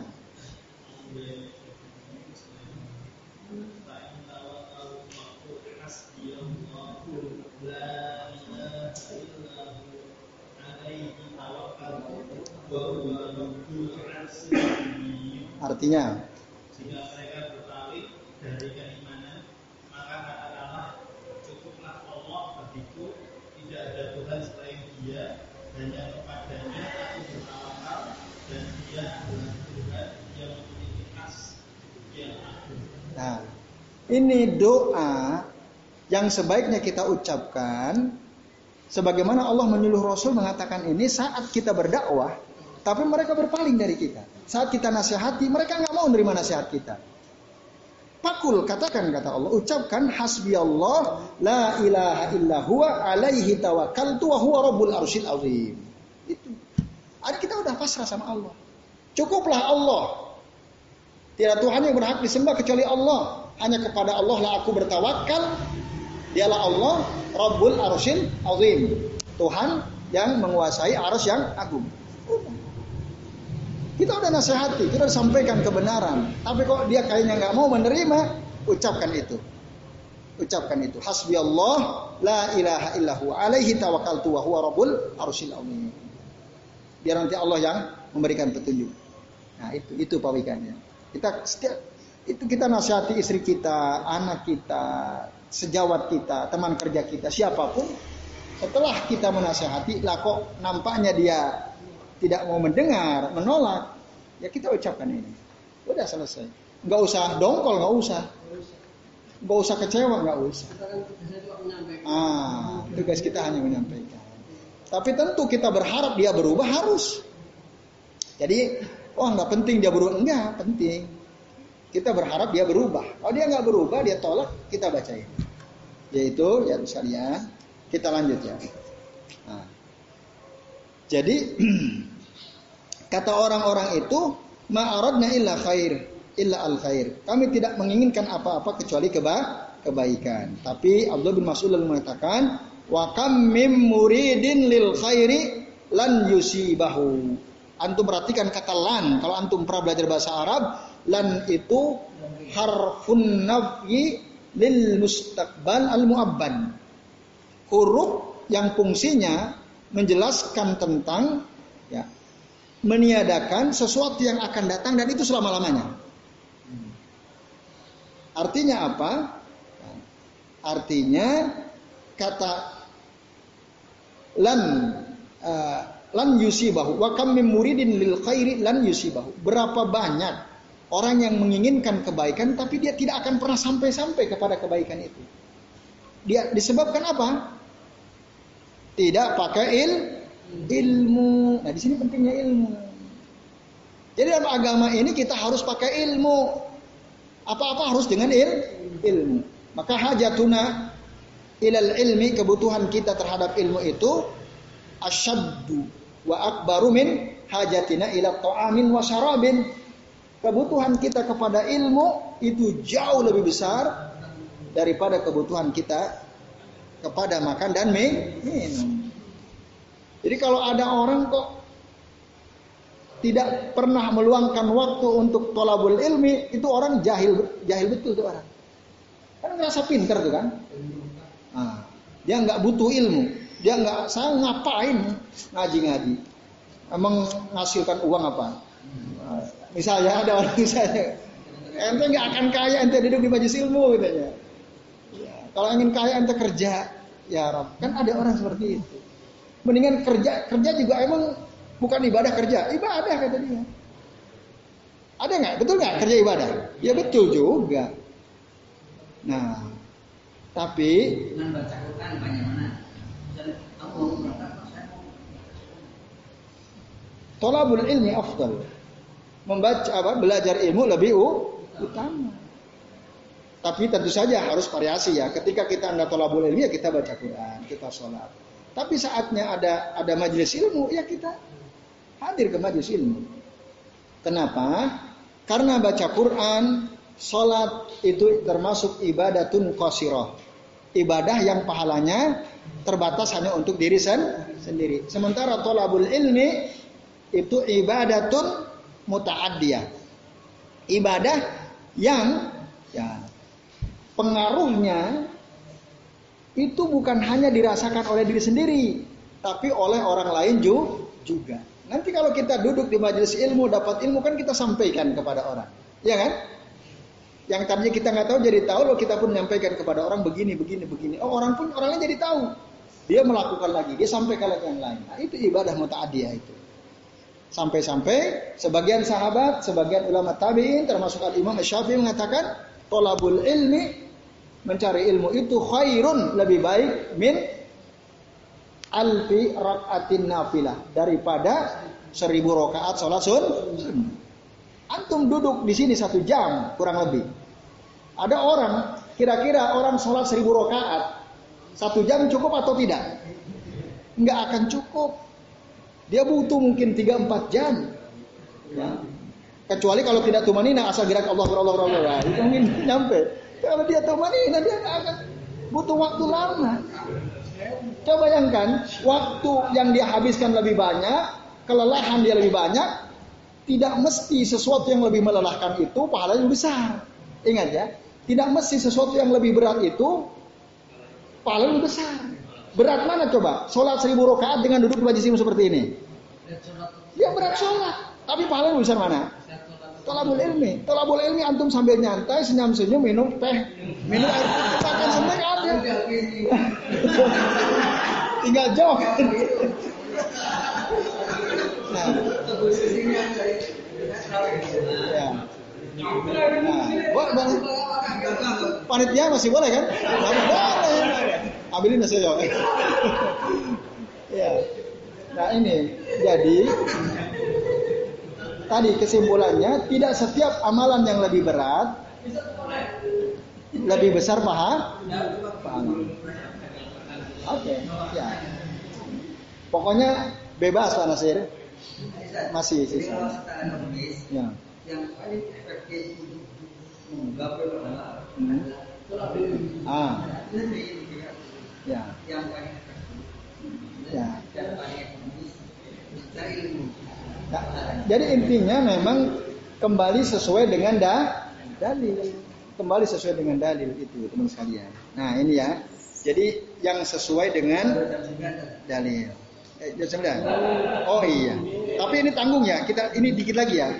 Artinya jika mereka berpaling dari keimanan maka katakanlah cukuplah Allah bagiku tidak ada Tuhan selain Dia hanya kepadanya aku bertawakal dan Dia adalah Tuhan yang memiliki khas yang agung. Nah, ini doa yang sebaiknya kita ucapkan sebagaimana Allah menyuruh Rasul mengatakan ini saat kita berdakwah tapi mereka berpaling dari kita. Saat kita nasihati, mereka nggak mau menerima nasihat kita. Pakul katakan kata Allah, ucapkan hasbi Allah la ilaha illa huwa alaihi tawakkaltu wa huwa rabbul arsyil azim. Itu. Ada kita udah pasrah sama Allah. Cukuplah Allah. Tidak Tuhan yang berhak disembah kecuali Allah. Hanya kepada Allah lah aku bertawakal. Dialah Allah Rabbul Arsyil Azim. Tuhan yang menguasai arus yang agung. Kita udah nasihati, kita udah sampaikan kebenaran. Tapi kok dia kayaknya nggak mau menerima, ucapkan itu. Ucapkan itu. Hasbi Allah, la ilaha illahu alaihi tawakkaltu wa huwa rabbul arsyil azim. Biar nanti Allah yang memberikan petunjuk. Nah, itu itu pawikannya. Kita setiap itu kita nasihati istri kita, anak kita, sejawat kita, teman kerja kita, siapa pun. Setelah kita menasihati, lah kok nampaknya dia tidak mau mendengar, menolak, ya kita ucapkan ini. Udah selesai. Nggak usah dongkol, nggak usah. Gak usah kecewa, nggak usah. Ah, tugas kita hanya menyampaikan. Tapi tentu kita berharap dia berubah harus. Jadi, oh nggak penting dia berubah, enggak penting. Kita berharap dia berubah. Kalau dia nggak berubah, dia tolak, kita bacain. Yaitu ya sekalian, kita lanjut ya. Nah. Jadi kata orang-orang itu ma'aradna illa khair illa al khair. Kami tidak menginginkan apa-apa kecuali keba kebaikan. Tapi Abdullah bin Mas'ud lalu mengatakan, wa kam mim muridin lil khairi lan yusibahu. Antum perhatikan kata lan. Kalau antum pernah belajar bahasa Arab, lan itu harfun nafyi lil mustaqbal al muabban. Huruf yang fungsinya menjelaskan tentang ya meniadakan sesuatu yang akan datang dan itu selama-lamanya. Artinya apa? Artinya kata lan uh, lan yusibahu wa kam min muridin lil khairi lan yusibahu. Berapa banyak orang yang menginginkan kebaikan tapi dia tidak akan pernah sampai-sampai kepada kebaikan itu. Dia disebabkan apa? Tidak pakai il ilmu. Nah, di sini pentingnya ilmu. Jadi dalam agama ini kita harus pakai ilmu. Apa-apa harus dengan il, ilmu. Maka hajatuna ilal ilmi kebutuhan kita terhadap ilmu itu asyaddu wa akbaru min hajatina ila ta'amin wa syarabin. Kebutuhan kita kepada ilmu itu jauh lebih besar daripada kebutuhan kita kepada makan dan minum. Jadi kalau ada orang kok tidak pernah meluangkan waktu untuk tolabul ilmi, itu orang jahil jahil betul tuh orang. Kan ngerasa pinter tuh kan. Nah, dia nggak butuh ilmu, dia nggak saya ngapain ngaji-ngaji. Emang ngasilkan uang apa? Misalnya ada orang misalnya, ente nggak akan kaya ente duduk di majelis ilmu katanya. Ya, kalau ingin kaya ente kerja, ya Rob. Kan ada orang seperti itu. Mendingan kerja kerja juga emang Bukan ibadah kerja, ibadah kata dia. Ada nggak? Betul nggak kerja ibadah? Ya betul juga. Nah, tapi Tolabul ilmi afdal. Membaca apa? Belajar ilmu lebih utama. Tapi tentu saja harus variasi ya. Ketika kita anda tolabul ilmi ya kita baca Quran, kita sholat. Tapi saatnya ada ada majelis ilmu ya kita hadir ke majelis ilmu. Kenapa? Karena baca Quran, sholat itu termasuk ibadatun qasirah. Ibadah yang pahalanya terbatas hanya untuk diri sendiri. Sementara tolabul ilmi itu ibadatun muta'addiyah. Ibadah yang ya, pengaruhnya itu bukan hanya dirasakan oleh diri sendiri, tapi oleh orang lain juga. Nanti kalau kita duduk di majelis ilmu, dapat ilmu kan kita sampaikan kepada orang. Ya kan? Yang tadinya kita nggak tahu jadi tahu, loh kita pun menyampaikan kepada orang begini, begini, begini. Oh orang pun orangnya jadi tahu. Dia melakukan lagi, dia sampaikan lagi yang lain. Nah, itu ibadah muta'adiyah itu. Sampai-sampai sebagian sahabat, sebagian ulama tabi'in termasuk al-Imam Syafi'i mengatakan tolabul ilmi mencari ilmu itu khairun lebih baik min alfi rakaatin nafilah daripada seribu rakaat sholat sun. Antum duduk di sini satu jam kurang lebih. Ada orang kira-kira orang sholat seribu rakaat satu jam cukup atau tidak? Enggak akan cukup. Dia butuh mungkin tiga empat jam. Ya. Kecuali kalau tidak tumanina asal gerak Allah Allah Allah Allah itu mungkin nyampe. Kalau dia tumanina dia akan butuh waktu lama. Coba bayangkan, waktu yang dia habiskan lebih banyak, kelelahan dia lebih banyak, tidak mesti sesuatu yang lebih melelahkan itu pahalanya besar. Ingat ya, tidak mesti sesuatu yang lebih berat itu pahalanya besar. Berat mana coba? Sholat seribu rakaat dengan duduk di majlis seperti ini. Ya berat sholat, tapi lebih besar mana? Tolabul ilmi, tolabul ilmi antum sambil nyantai, senyum-senyum, minum teh, minum air putih, makan sendiri ada. Tinggal jauh. Nah. Ya. Nah, boleh. Panitia masih boleh kan? boleh. Ambilin nasi yo. ya. Nah ini jadi tadi kesimpulannya tidak setiap amalan yang lebih berat lebih besar paha. Oke, okay, ya. Pokoknya bebas Pak Nasir. Masih sih. Ya. Yang paling efektif hmm. Ah. Ya. Yang paling Ya. Ya. Jadi intinya memang kembali sesuai dengan da dalil. Kembali sesuai dengan dalil itu teman sekalian. Nah ini ya. Jadi yang sesuai dengan dalil. Eh, jam 9. Oh iya. Tapi ini tanggung ya. Kita ini dikit lagi ya.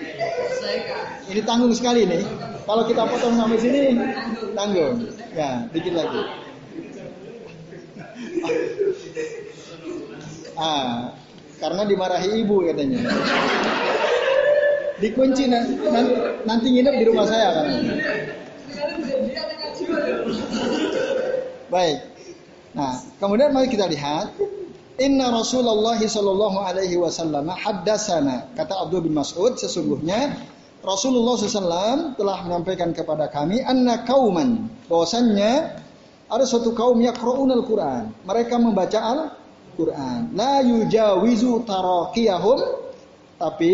Ini tanggung sekali nih. Kalau kita potong sampai sini tanggung. Ya, dikit lagi. Ah, karena dimarahi ibu katanya. Dikunci nanti, nanti nginep di rumah saya kan. Baik. Nah, kemudian mari kita lihat Inna Rasulullah sallallahu alaihi wasallam haddatsana kata Abdul bin Mas'ud sesungguhnya Rasulullah SAW telah menyampaikan kepada kami anna kauman bahwasannya ada suatu kaum yaqra'un al-Qur'an. Mereka membaca Al-Qur'an. La yujawizu taraqiyahum tapi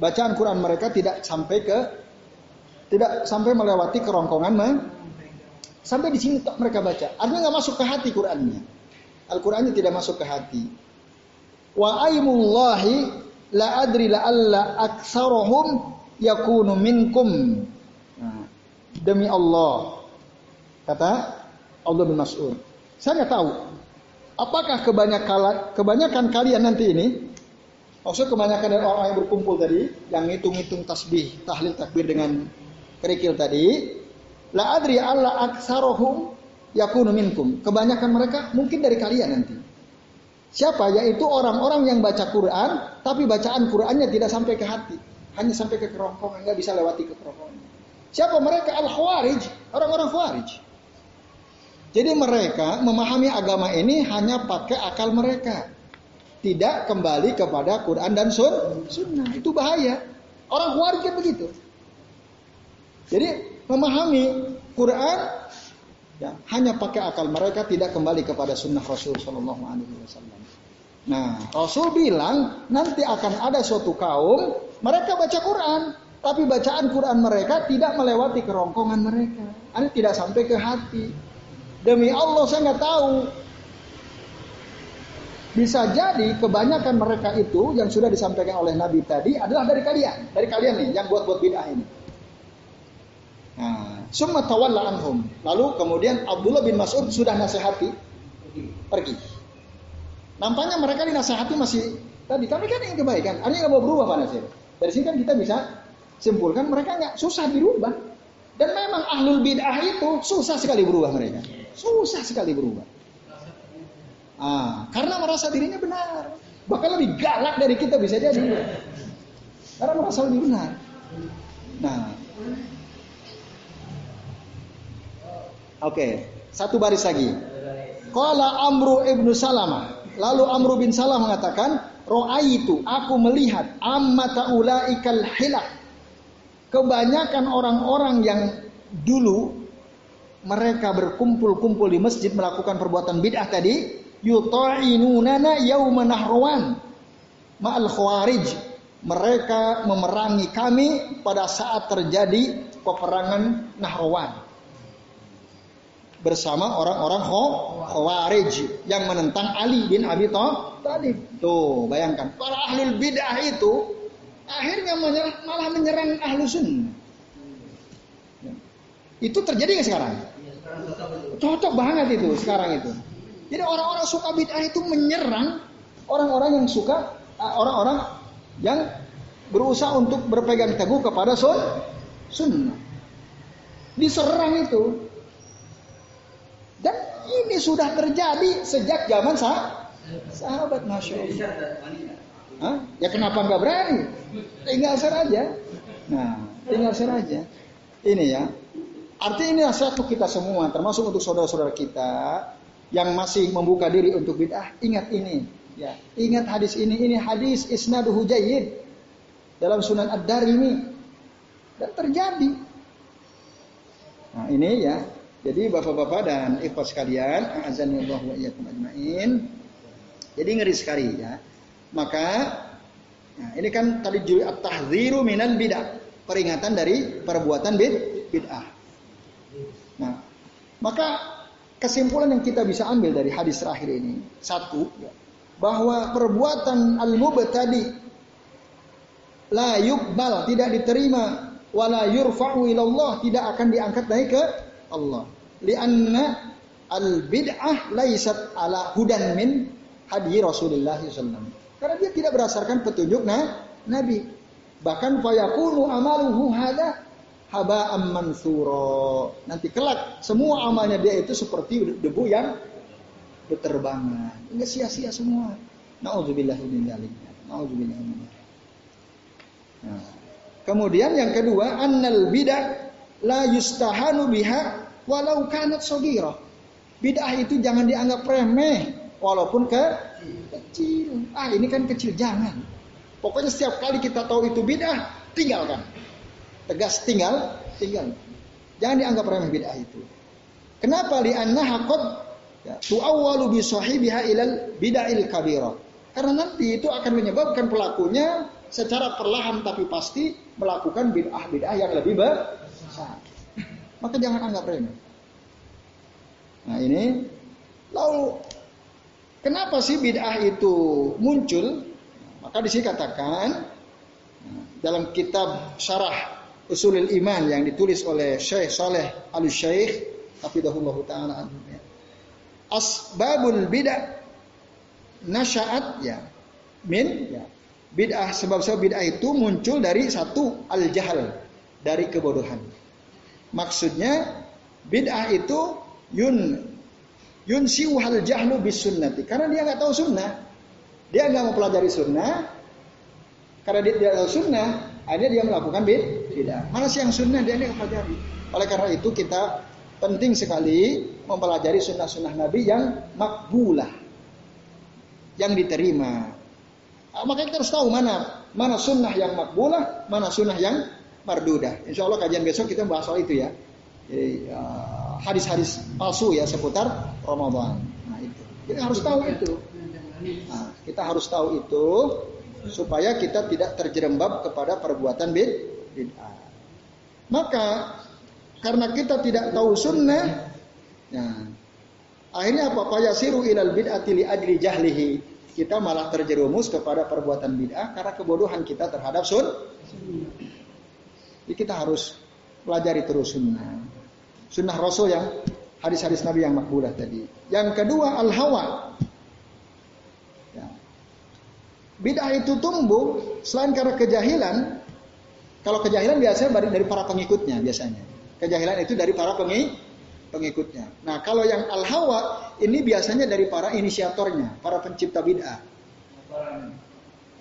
bacaan Quran mereka tidak sampai ke tidak sampai melewati kerongkongan sampai di sini mereka baca. Artinya nggak masuk ke hati Qurannya. Al-Qur'annya tidak masuk ke hati. Wa aimullahi la adri la alla aksarahum yakunu minkum. Nah, demi Allah. Kata Allah bin Mas'ud. Saya nggak tahu apakah kebanyakan kebanyakan kalian nanti ini maksud kebanyakan dari orang yang berkumpul tadi yang ngitung-ngitung tasbih, tahlil takbir dengan kerikil tadi la adri alla aksarahum yakunu minkum. Kebanyakan mereka mungkin dari kalian nanti. Siapa? Yaitu orang-orang yang baca Quran, tapi bacaan Qurannya tidak sampai ke hati. Hanya sampai ke kerongkongan, nggak bisa lewati ke kerongkongan. Siapa mereka? Al-Khawarij. Orang-orang Khawarij. Jadi mereka memahami agama ini hanya pakai akal mereka. Tidak kembali kepada Quran dan sun, sunnah. Itu bahaya. Orang kan begitu. Jadi memahami Quran ya, hanya pakai akal mereka tidak kembali kepada sunnah Rasul Shallallahu Alaihi Wasallam. Nah, Rasul bilang nanti akan ada suatu kaum mereka baca Quran, tapi bacaan Quran mereka tidak melewati kerongkongan mereka, ini tidak sampai ke hati. Demi Allah saya nggak tahu. Bisa jadi kebanyakan mereka itu yang sudah disampaikan oleh Nabi tadi adalah dari kalian, dari kalian nih yang buat-buat bid'ah ini. Nah, summa tawalla anhum. Lalu kemudian Abdullah bin Mas'ud sudah nasihati pergi. Nampaknya mereka dinasihati masih tadi, tapi kan yang kebaikan. Artinya nggak mau berubah Pak Nasir. Dari sini kan kita bisa simpulkan mereka nggak susah dirubah. Dan memang ahlul bid'ah itu susah sekali berubah mereka. Susah sekali berubah. Ah, karena merasa dirinya benar. Bahkan lebih galak dari kita bisa jadi. Karena merasa lebih benar. Nah, Oke, satu baris lagi. Qala Amru ibnu Salamah. Lalu Amru bin Salah mengatakan, itu aku melihat ammata ulaikal hilak. Kebanyakan orang-orang yang dulu mereka berkumpul-kumpul di masjid melakukan perbuatan bid'ah tadi, yuta'inunana yauma nahrawan ma'al khawarij. Mereka memerangi kami pada saat terjadi peperangan Nahrawan bersama orang-orang Khawarij yang menentang Ali bin Abi Thalib. Tuh, bayangkan para ahlul bidah itu akhirnya malah menyerang ahlu sunnah. Itu terjadi nggak sekarang? Cocok banget itu sekarang itu. Jadi orang-orang suka bid'ah itu menyerang orang-orang yang suka orang-orang yang berusaha untuk berpegang teguh kepada sun, sunnah. Diserang itu. Dan ini sudah terjadi sejak zaman sah sahabat Masya? Ya kenapa nggak berani? Tinggal saja. Nah, tinggal share. Ini ya. Arti ini nasihat untuk kita semua, termasuk untuk saudara-saudara kita yang masih membuka diri untuk bid'ah. Ingat ini, ya. Ingat hadis ini. Ini hadis isnaduhu jayyid dalam Sunan Ad-Darimi dan terjadi. Nah, ini ya. Jadi bapak-bapak dan ikhwas sekalian, azan Allah wa iyyakum ajmain. Jadi ngeri sekali ya. Maka nah, ini kan tadi juli at-tahdziru minal bid'ah. Peringatan dari perbuatan bid bid'ah. Nah, maka kesimpulan yang kita bisa ambil dari hadis terakhir ini satu bahwa perbuatan al-mubtadi la yuqbal tidak diterima wala yurfa'u ilallah tidak akan diangkat naik ke Allah. Lianna al bid'ah laisat ala hudan min hadi Rasulullah SAW. Karena dia tidak berdasarkan petunjuk nah, Nabi. Bahkan fayakunu amaluhu hada haba'am mansuro. Nanti kelak semua amalnya dia itu seperti debu yang berterbangan. Enggak sia-sia semua. Nauzubillah min dzalik. Nauzubillah min Nah. Kemudian yang kedua, annal bidah la yustahanu biha walau kanat sogira. Bid'ah itu jangan dianggap remeh walaupun ke kecil. Ah ini kan kecil, jangan. Pokoknya setiap kali kita tahu itu bid'ah, tinggalkan. Tegas tinggal, tinggal. Jangan dianggap remeh bid'ah itu. Kenapa? Lianna hakot ya, tu'awwalu bi sahibiha ilal bid'il kabira. Karena nanti itu akan menyebabkan pelakunya secara perlahan tapi pasti melakukan bid'ah-bid'ah yang lebih besar. Maka jangan anggap remeh. Nah ini, lalu kenapa sih bid'ah itu muncul? Maka di sini katakan dalam kitab Syarah Usulul Iman yang ditulis oleh Syekh Saleh Al Syekh hafizahullah taala ya. Asbabul bid'ah nasya'at ya min ya Bid'ah sebab-sebab bid'ah itu muncul dari satu al-jahal, dari kebodohan. Maksudnya bid'ah itu yun yun siuhal jahlu bis sunnati. Karena dia nggak tahu sunnah. Dia nggak mempelajari sunnah. Karena dia tidak tahu sunnah, akhirnya dia melakukan bid'ah. Mana sih yang sunnah dia nggak pelajari. Oleh karena itu kita penting sekali mempelajari sunnah-sunnah Nabi yang makbulah. Yang diterima. Nah, maka kita harus tahu mana mana sunnah yang makbulah, mana sunnah yang mardudah. Insya Allah kajian besok kita bahas soal itu ya. Jadi uh, hadis-hadis palsu ya seputar Ramadan. Nah itu. Kita harus tahu itu. Nah, kita harus tahu itu supaya kita tidak terjerembab kepada perbuatan bid'ah. Maka karena kita tidak tahu sunnah, ya, akhirnya apa? Fayasiru ilal bid'ati li ajli jahlihi kita malah terjerumus kepada perbuatan bid'ah karena kebodohan kita terhadap sun. Jadi kita harus pelajari terus sunnah. Sunnah Rasul yang hadis-hadis Nabi yang makbulah tadi. Yang kedua al-hawa. Ya. Bid'ah itu tumbuh selain karena kejahilan. Kalau kejahilan biasanya dari para pengikutnya biasanya. Kejahilan itu dari para pengikut pengikutnya. Nah, kalau yang al-hawa ini biasanya dari para inisiatornya, para pencipta bid'ah.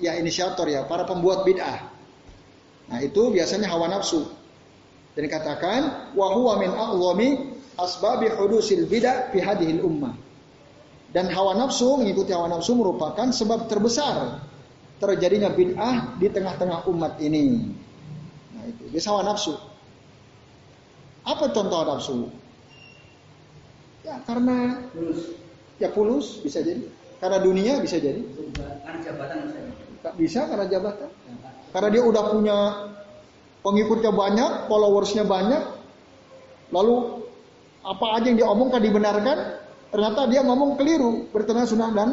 Ya, inisiator ya, para pembuat bid'ah. Nah, itu biasanya hawa nafsu. Dan dikatakan wa huwa min a'zami asbabi hudusil bid'ah fi hadhil ummah. Dan hawa nafsu mengikuti hawa nafsu merupakan sebab terbesar terjadinya bid'ah di tengah-tengah umat ini. Itu. Bisa hawa nafsu. Apa contoh hawa nafsu? Ya karena pulus. ya pulus bisa jadi. Karena dunia bisa jadi. Karena jabatan misalnya. Bisa karena jabatan. Karena dia udah punya pengikutnya banyak, followersnya banyak. Lalu apa aja yang dia omongkan dibenarkan, ternyata dia ngomong keliru bertentangan sunnah dan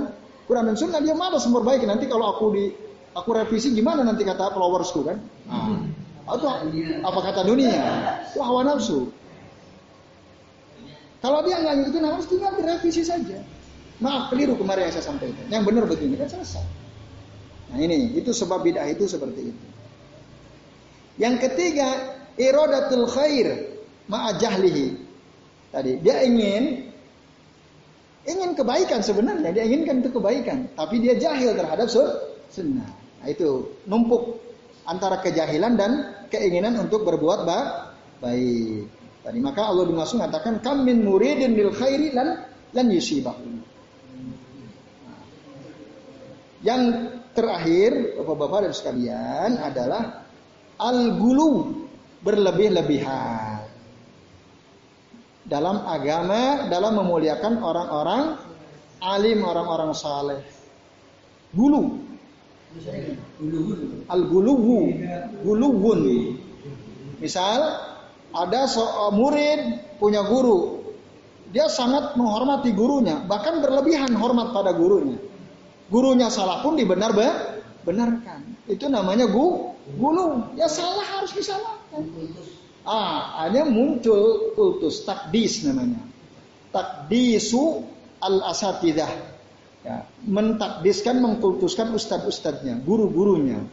Quran dan sunnah dia malas memperbaiki nanti kalau aku di aku revisi gimana nanti kata followersku kan? Nah, atau apa kata dunia? Itu hawa nafsu. Kalau dia nggak ngikutin harus tinggal direvisi saja. Maaf keliru kemarin yang saya sampaikan. Yang benar begini kan selesai. Nah ini itu sebab bid'ah itu seperti itu. Yang ketiga iradatul khair ma'ajahlihi. Tadi dia ingin ingin kebaikan sebenarnya dia inginkan itu kebaikan, tapi dia jahil terhadap sunnah. Nah itu numpuk antara kejahilan dan keinginan untuk berbuat baik. Tadi maka Allah dimaksud mengatakan kam min muridin lil khairi lan lan yusibahu. Yang terakhir Bapak-bapak dan sekalian adalah al-gulu berlebih-lebihan. Dalam agama, dalam memuliakan orang-orang alim, orang-orang saleh. Gulu. Al-guluwu. Guluwun. Misal ada seorang murid punya guru. Dia sangat menghormati gurunya, bahkan berlebihan hormat pada gurunya. Gurunya salah pun dibenar benarkan. Itu namanya gu, gulu. Ya salah harus disalahkan. Ah, hanya muncul kultus takdis namanya. Takdisu al asatidah. Ya, mentakdiskan, mengkultuskan ustad-ustadnya, guru-gurunya.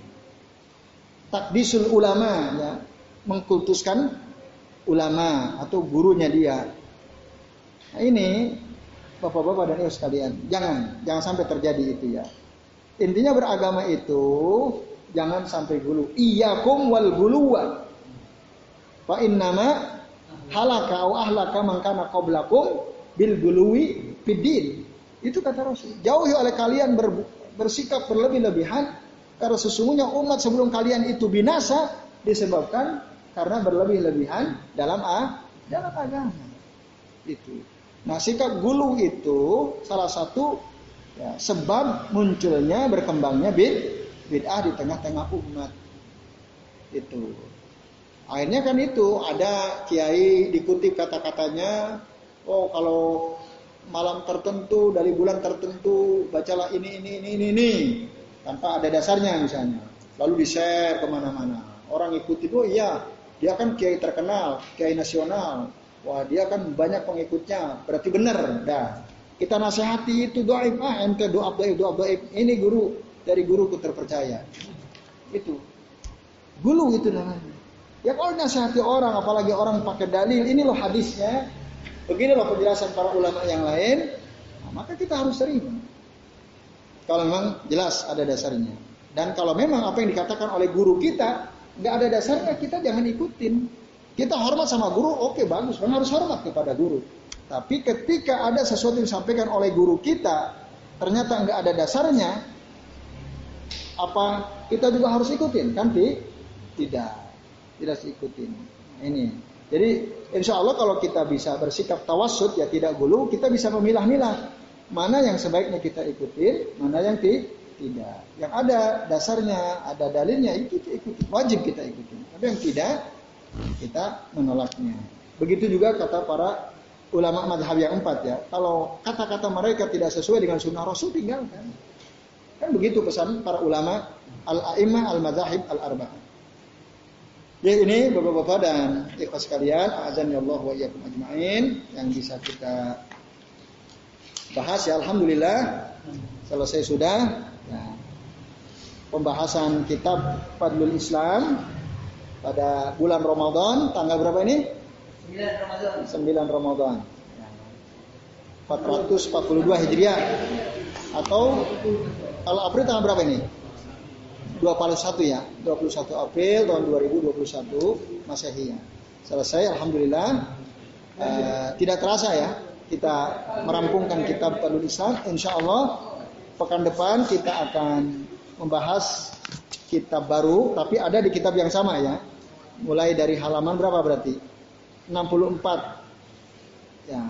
Takdisul ulama, ya, mengkultuskan ulama atau gurunya dia. Nah, ini Bapak-bapak dan ibu sekalian, jangan jangan sampai terjadi itu ya. Intinya beragama itu jangan sampai gulu. Iyakum wal guluwa. Fa innama halaka au ahlaka man kana qablakum bil guluwi fiddin. Itu kata Rasul. Jauhi oleh kalian ber, bersikap berlebih-lebihan karena sesungguhnya umat sebelum kalian itu binasa disebabkan karena berlebih-lebihan dalam a dalam agama. Itu. Nah, sikap gulu itu salah satu ya, sebab munculnya berkembangnya bid bid'ah di tengah-tengah umat. Itu. Akhirnya kan itu ada kiai dikutip kata-katanya, oh kalau malam tertentu dari bulan tertentu bacalah ini ini ini ini ini tanpa ada dasarnya misalnya. Lalu di-share ke mana-mana. Orang ikuti oh iya dia kan kiai terkenal, kiai nasional. Wah, dia kan banyak pengikutnya, berarti benar. Dah. Kita nasihati itu doa ah ente doa doa doa doa Ini guru dari guruku terpercaya. Itu. Gulu itu namanya. Ya kalau nasihati orang, apalagi orang pakai dalil, ini loh hadisnya. Begini loh penjelasan para ulama yang lain. Nah, maka kita harus terima. Kalau memang jelas ada dasarnya. Dan kalau memang apa yang dikatakan oleh guru kita nggak ada dasarnya kita jangan ikutin. Kita hormat sama guru, oke okay, bagus, kan harus hormat kepada guru. Tapi ketika ada sesuatu yang disampaikan oleh guru kita, ternyata nggak ada dasarnya, apa kita juga harus ikutin? Kan tidak, tidak ikutin. Ini. Jadi insya Allah kalau kita bisa bersikap tawasud ya tidak gulu, kita bisa memilah-milah mana yang sebaiknya kita ikutin, mana yang tidak tidak. Yang ada dasarnya, ada dalilnya itu kita ikuti. Wajib kita ikuti. Tapi yang tidak, kita menolaknya. Begitu juga kata para ulama madhab yang empat ya. Kalau kata-kata mereka tidak sesuai dengan sunnah Rasul tinggalkan. Kan begitu pesan para ulama al-a'immah al-madhahib al-arba'ah. Ya ini bapak-bapak dan ikhlas sekalian, azan ya Allah wa iyyakum ajmain yang bisa kita bahas ya alhamdulillah selesai sudah pembahasan kitab Fadlul Islam pada bulan Ramadan tanggal berapa ini? 9 Ramadan. 9 Ramadan. 442 Hijriah atau kalau April tanggal berapa ini? 21 ya, 21 April tahun 2021 Masehi ya. Selesai alhamdulillah. Eh, tidak terasa ya kita merampungkan kitab Islam. Insya Allah pekan depan kita akan membahas kitab baru tapi ada di kitab yang sama ya. Mulai dari halaman berapa berarti? 64. Ya.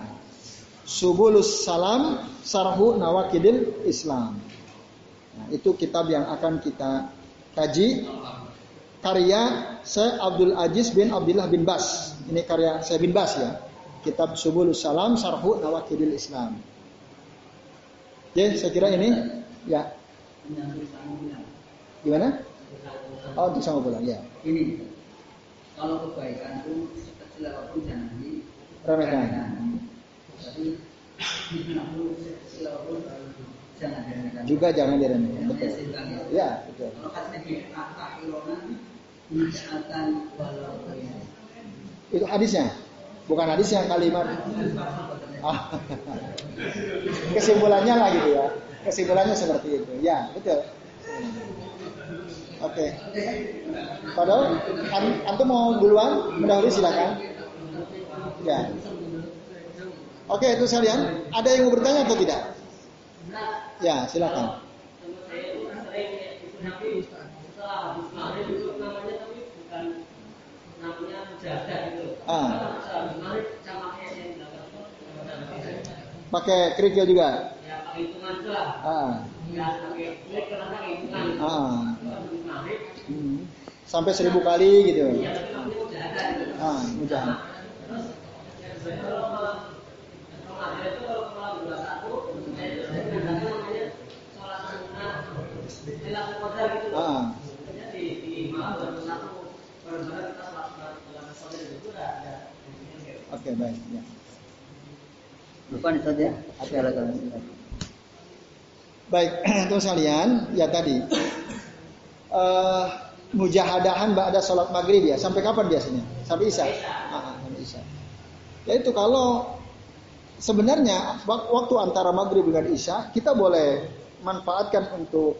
Subulus Salam Sarhu Nawakidil Islam. Nah, itu kitab yang akan kita kaji karya Syekh Abdul Aziz bin Abdullah bin Bas. Ini karya Syekh bin Bas ya. Kitab Subulus Salam Sarhu Nawakidil Islam. Oke, saya kira ini ya Gimana? Oh, untuk sama pulang, ya. Ini, kalau kebaikan itu sekecil apa pun jangan diremehkan. Tapi sekecil apa pun jangan diremehkan. Juga jangan diremehkan, betul. Ya, betul. Kalau kata itu hadisnya, bukan hadis yang kalimat. Ah. Kesimpulannya lah gitu ya kesimpulannya seperti itu. Ya, betul. Oke. Okay. Padahal an, antum mau duluan mendahului silakan. Ya. Oke, okay, itu sekalian. Ada yang mau bertanya atau tidak? Ya, silakan. Ah. Pakai kerikil juga. Ya, pakai hitungan juga. Ah. Ya, pakai hitungan. Ah. Hmm. Sampai seribu kali gitu. Ah, Ah. Oke, baik. Ya. Bukan saja. Ada lagi. Baik, untuk sekalian, ya tadi uh, mujahadahan ada sholat maghrib ya. Sampai kapan biasanya? Sampai isya. Ah, sampai isya. Ya itu kalau sebenarnya waktu antara maghrib dengan isya kita boleh manfaatkan untuk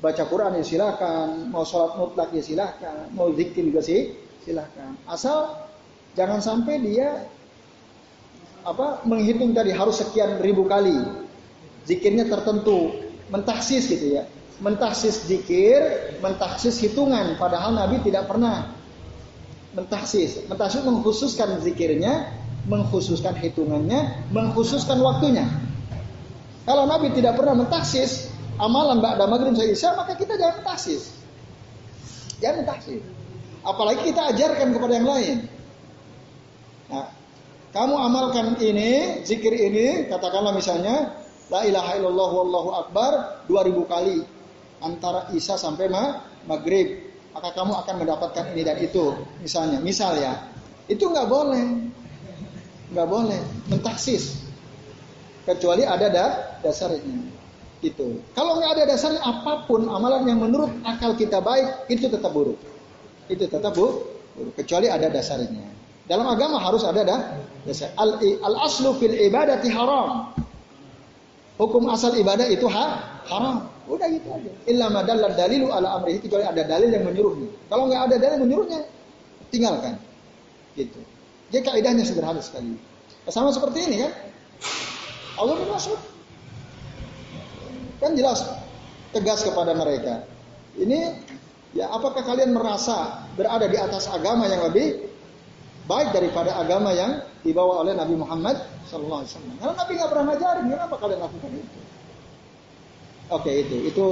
baca Quran ya silakan, mau sholat mutlak ya silakan, mau zikir juga sih silakan. Asal jangan sampai dia apa menghitung tadi harus sekian ribu kali zikirnya tertentu. Mentaksis gitu ya. Mentaksis zikir mentaksis hitungan padahal Nabi tidak pernah mentaksis mentaksis mengkhususkan zikirnya mengkhususkan hitungannya mengkhususkan waktunya. Kalau Nabi tidak pernah mentaksis amalan ba'da maghrib saya isya maka kita jangan taksis. Jangan taksis. Apalagi kita ajarkan kepada yang lain. Nah, kamu amalkan ini, zikir ini, katakanlah misalnya La ilaha illallah wallahu akbar 2000 kali antara isya sampai ma maghrib. Maka kamu akan mendapatkan ini dan itu. Misalnya, misal ya. Itu nggak boleh. Nggak boleh. Mentaksis. Kecuali ada da dasarnya. Itu. Kalau nggak ada dasarnya apa pun amalan yang menurut akal kita baik itu tetap buruk. Itu tetap buruk. Kecuali ada dasarnya. Dalam agama harus ada dah dasar. Al, al aslu fil ibadati haram. Hukum asal ibadah itu ha, haram. Udah gitu aja. Illa madallal dalilu ala amrihi kecuali ada dalil yang menyuruhnya. Kalau nggak ada dalil menyuruhnya, tinggalkan. Gitu. Jadi kaidahnya sederhana sekali. Sama seperti ini kan. Allah bin Mas'ud Kan jelas tegas kepada mereka. Ini ya apakah kalian merasa berada di atas agama yang lebih baik daripada agama yang dibawa oleh Nabi Muhammad Sallallahu Alaihi Wasallam? Karena Nabi nggak pernah ngajarin, kenapa kalian lakukan itu? Oke itu, itu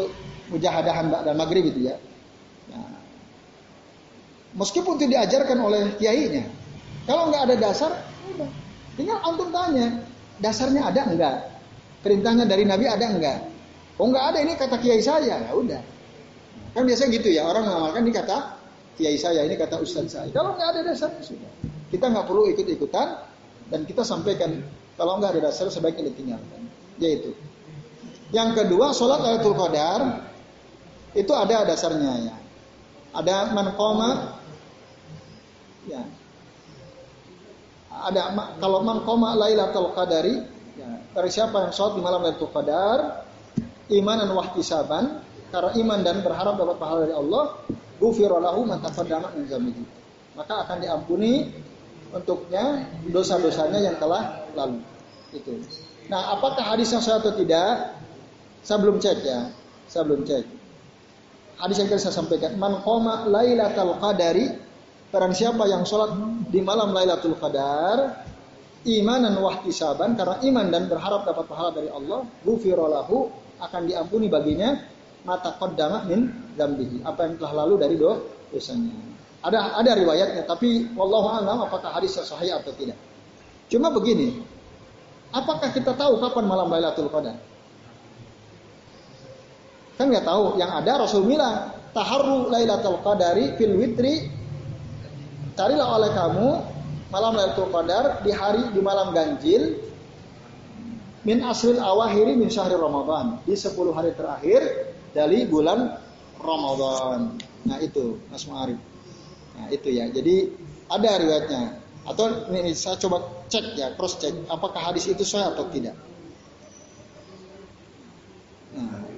mujahadahan dan maghrib itu ya. Nah, meskipun itu diajarkan oleh kiainya, kalau nggak ada dasar. Tinggal antum tanya, dasarnya ada enggak? Perintahnya dari Nabi ada enggak? Oh nggak ada ini kata kiai saya, ya udah. Kan biasanya gitu ya orang mengamalkan ini kata kiai saya, ini kata ustadz saya. Kalau nggak ada dasarnya sudah. Kita nggak perlu ikut-ikutan dan kita sampaikan kalau nggak ada dasar sebaiknya ditinggalkan. Yaitu. Yang kedua sholat Lailatul Qadar itu ada dasarnya ya. Ada manqoma ya. Ada kalau manqoma Lailatul Qadari ya, dari siapa yang sholat di malam Lailatul Qadar imanan wahtisaban karena iman dan berharap dapat pahala dari Allah ghufira lahu ma taqaddama min dzambihi. Maka akan diampuni untuknya dosa-dosanya yang telah lalu. Itu. Nah apakah hadisnya sah atau tidak? Saya belum cek ya. Saya belum cek. Hadis yang tadi saya sampaikan man qama lailatul qadari Barang siapa yang sholat di malam Lailatul Qadar imanan wahtisaban karena iman dan berharap dapat pahala dari Allah, ghufira lahu akan diampuni baginya mata qaddama min dzambihi, apa yang telah lalu dari dosanya. Ada ada riwayatnya, tapi wallahu a'lam apakah hadis sahih atau tidak. Cuma begini, apakah kita tahu kapan malam Lailatul Qadar? Kan nggak tahu. Yang ada Rasul bilang, taharru Lailatul Qadari fil witri. Carilah oleh kamu malam Lailatul Qadar di hari di malam ganjil min asril awahiri min syahri Ramadan. Di 10 hari terakhir dari bulan Ramadan. Nah itu Mas Ma'arif. Nah itu ya. Jadi ada riwayatnya. Atau ini saya coba cek ya, cross check apakah hadis itu sahih atau tidak. Nah.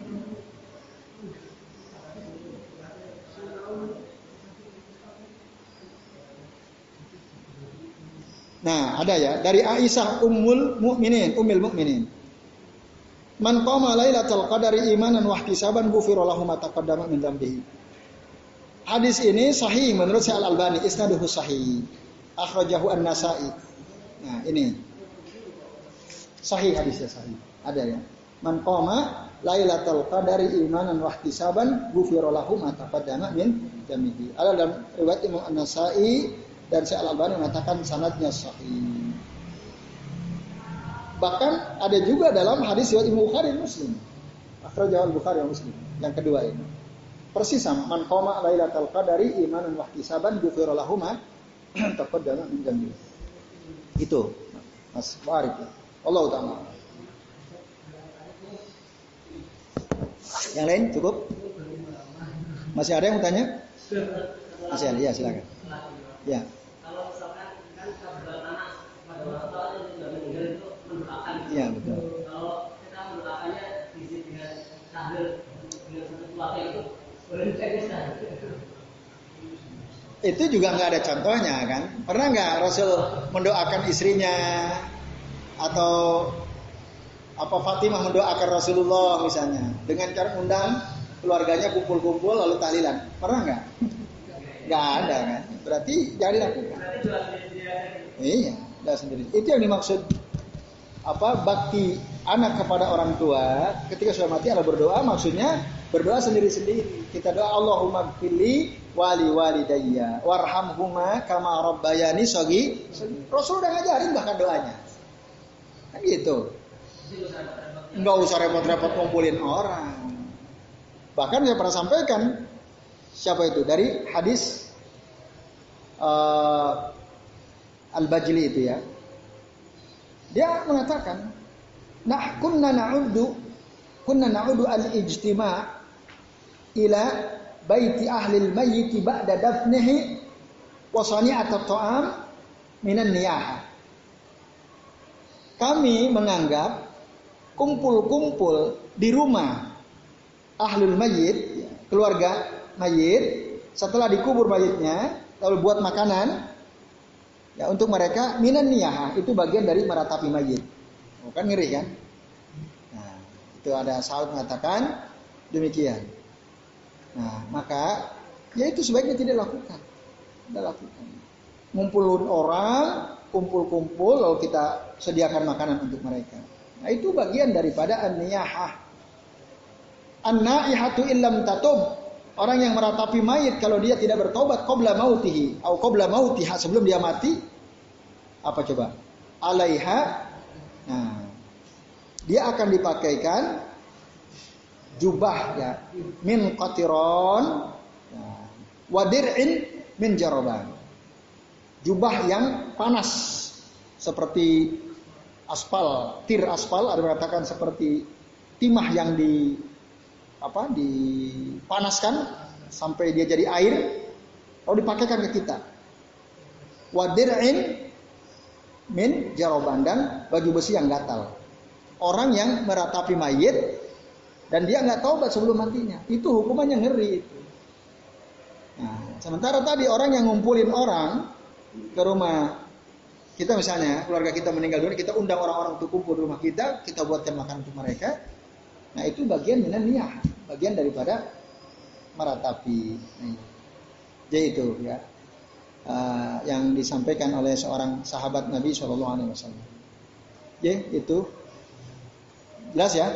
Nah, ada ya dari Aisyah Ummul Mukminin, Ummul Mukminin. Man qama lailatul qadari imanan wa ihtisaban ghufira lahu ma taqaddama min dzambihi. Hadis ini sahih menurut Syekh Al-Albani, isnaduhu sahih. Akhrajahu An-Nasa'i. Nah, ini. Sahih hadisnya sahih. Ada ya. Man qama lailatul qadari imanan wa ihtisaban ghufira lahu ma taqaddama min dzambihi. Ada dalam riwayat Imam An-Nasa'i dan Syekh Al-Albani mengatakan sanadnya sahih. Bahkan ada juga dalam hadis riwayat Imam Bukhari Muslim. Akhrajahu Al-Bukhari Muslim. Yang kedua ini. Persis sama man qama lailatul qadari imanan wa ihtisaban ghufira lahu ma taqaddama min dzambi. Itu Mas Farid. Allah taala. Yang lain cukup? Masih ada yang mau tanya? Masih ada, ya silakan. Ya. Iya betul. Kalau kita diisi dengan tahlil dengan satu keluarga itu juga nggak ada contohnya kan? Pernah nggak Rasul mendoakan istrinya? Atau apa Fatimah mendoakan Rasulullah misalnya? Dengan cara undang keluarganya kumpul-kumpul lalu tahlilan. Pernah nggak? Nggak ada kan? Berarti jangan dilakukan. Iya sendiri. Itu yang dimaksud apa bakti anak kepada orang tua ketika sudah mati adalah berdoa maksudnya berdoa sendiri-sendiri. Kita doa Allahumma gfirli wali walidayya warhamhuma kama rabbayani sogi Rasul udah ngajarin bahkan doanya. Kan gitu. Nggak usah repot-repot ngumpulin orang. Bahkan saya pernah sampaikan siapa itu? Dari hadis uh, al-Bajli itu ya dia mengatakan, "Nah, kunna na'uddu kunna na'uddu al-ijtima' ila baiti ahli al-mayyit ba'da dafnihi wa sani'at at-ta'am minan niyaha." Kami menganggap kumpul-kumpul di rumah ahlul mayyit, keluarga mayit, setelah dikubur mayitnya, lalu buat makanan, Ya, untuk mereka minan niyah itu bagian dari meratapi mayit. Oh, kan ngeri kan? Nah, itu ada saud mengatakan demikian. Nah, maka ya itu sebaiknya tidak lakukan. Tidak lakukan. Ngumpulin orang, kumpul-kumpul lalu kita sediakan makanan untuk mereka. Nah, itu bagian daripada an-niyahah. An-naihatu illam tatub Orang yang meratapi mayit kalau dia tidak bertobat qabla mautihi atau qabla mautiha sebelum dia mati apa coba? Alaiha nah, dia akan dipakaikan jubah ya min qatiron ya, wadir'in min jaroban. Jubah yang panas seperti aspal, tir aspal ada mengatakan seperti timah yang di apa dipanaskan sampai dia jadi air lalu dipakaikan ke kita. Wadir'in min jaroban dan baju besi yang gatal. Orang yang meratapi mayit dan dia nggak taubat sebelum matinya, itu hukumannya ngeri itu. Nah, sementara tadi orang yang ngumpulin orang ke rumah kita misalnya keluarga kita meninggal dunia, kita undang orang-orang untuk kumpul di rumah kita, kita buatkan makan untuk mereka, Nah itu bagian minan niyah, bagian daripada meratapi. Nah, jadi itu ya uh, yang disampaikan oleh seorang sahabat Nabi Shallallahu Alaihi Wasallam. Ya itu jelas ya.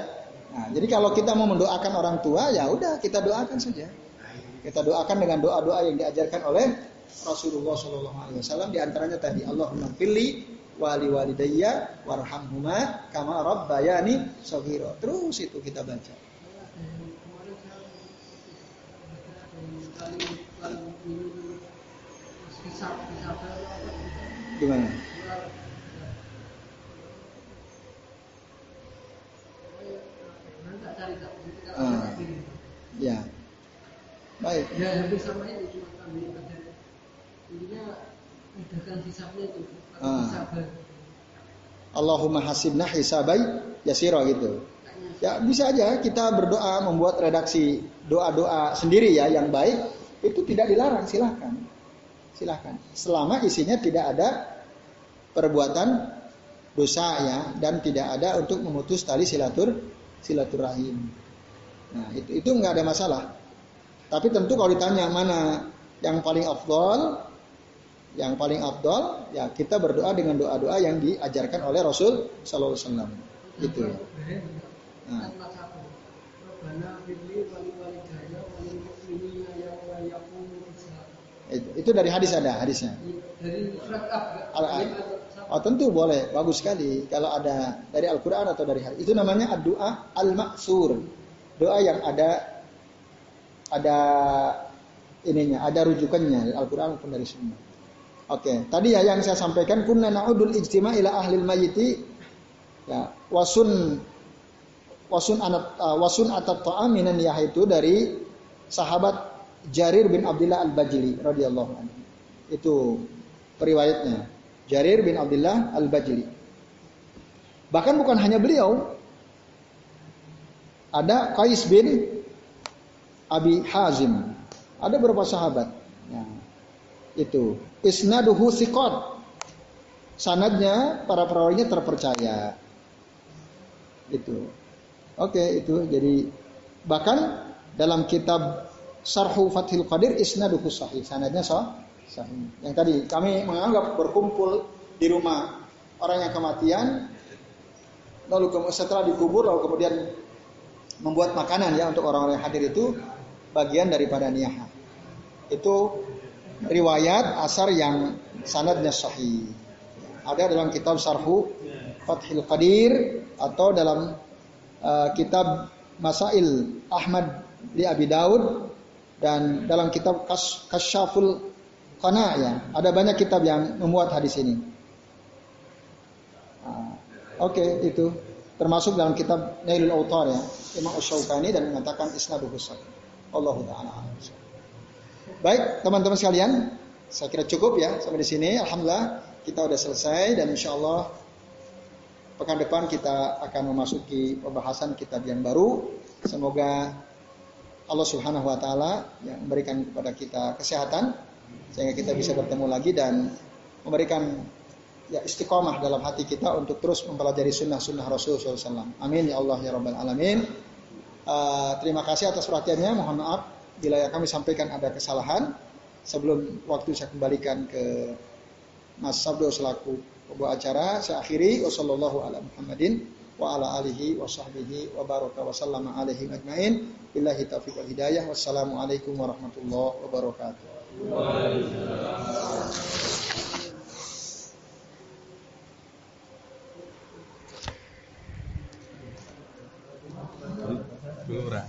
Nah, jadi kalau kita mau mendoakan orang tua ya udah kita doakan saja. Kita doakan dengan doa-doa yang diajarkan oleh Rasulullah Shallallahu Alaihi Wasallam. Di antaranya tadi Allahumma pilih wali walidayya warhamhuma kama rabbayani shaghira. Terus itu kita baca. Gimana? Ah, ya. Baik. Ya, hampir sama ini cuma kami intinya mudahkan hisabnya itu Ah. Allahumma hasibna hisabai yasiro gitu. Ya bisa aja kita berdoa membuat redaksi doa-doa sendiri ya yang baik itu tidak dilarang silahkan silahkan selama isinya tidak ada perbuatan dosa ya dan tidak ada untuk memutus tali silatur silaturahim. Nah, itu itu nggak ada masalah. Tapi tentu kalau ditanya mana yang paling afdol, yang paling afdol ya kita berdoa dengan doa-doa yang diajarkan oleh Rasul sallallahu alaihi wasallam. Gitu. Nah. Itu, itu dari hadis ada hadisnya. Dari Oh tentu boleh, bagus sekali kalau ada dari Al-Quran atau dari hadis. Itu namanya doa al-maksur, doa yang ada ada ininya, ada rujukannya dari Al-Quran maupun dari Sunnah. Oke, tadi ya yang saya sampaikan kunna na'udul ijtima ila ahlil mayyiti ya wasun wasun anat uh, wasun atat ta'aminan yaitu dari sahabat Jarir bin Abdullah Al-Bajili radhiyallahu anhu. Itu periwayatnya. Jarir bin Abdullah Al-Bajili. Bahkan bukan hanya beliau. Ada Qais bin Abi Hazim. Ada beberapa sahabat. Ya. Itu. Isnaduhu thiqat. Sanadnya para perawinya terpercaya. Itu. Oke, itu jadi bahkan dalam kitab Sarhu Fathil Qadir isnaduhu sahih. Sanadnya sah, sahih. Yang tadi kami menganggap berkumpul di rumah orang yang kematian lalu setelah dikubur lalu kemudian membuat makanan ya untuk orang-orang yang hadir itu bagian daripada niyah. Itu riwayat asar yang sanadnya sahih. Ada dalam kitab Sarhu Fathil Qadir atau dalam uh, kitab Masail Ahmad di Abi Daud dan dalam kitab Kasyaful Qana ya, ada banyak kitab yang memuat hadis ini. Ah, Oke, okay, itu termasuk dalam kitab Nailul Autar ya, Imam Asy-Syaukani dan mengatakan isnaduhu sahih. Allahu taala Baik, teman-teman sekalian, saya kira cukup ya sampai di sini. Alhamdulillah kita sudah selesai dan insya Allah pekan depan kita akan memasuki pembahasan kitab yang baru. Semoga Allah Subhanahu wa taala yang memberikan kepada kita kesehatan sehingga kita bisa bertemu lagi dan memberikan ya istiqomah dalam hati kita untuk terus mempelajari sunnah-sunnah Rasul SAW. Amin ya Allah ya Rabbal Alamin. Uh, terima kasih atas perhatiannya. Mohon maaf bila kami sampaikan ada kesalahan. Sebelum waktu saya kembalikan ke Mas Sabdo selaku pembawa acara saya akhiri. Wasallallahu ala Muhammadin wa ala alihi wa sahbihi wa baraka wa sallama alaihi ajmain billahi taufiq wal hidayah. Wassalamu alaikum warahmatullahi wabarakatuh. Belum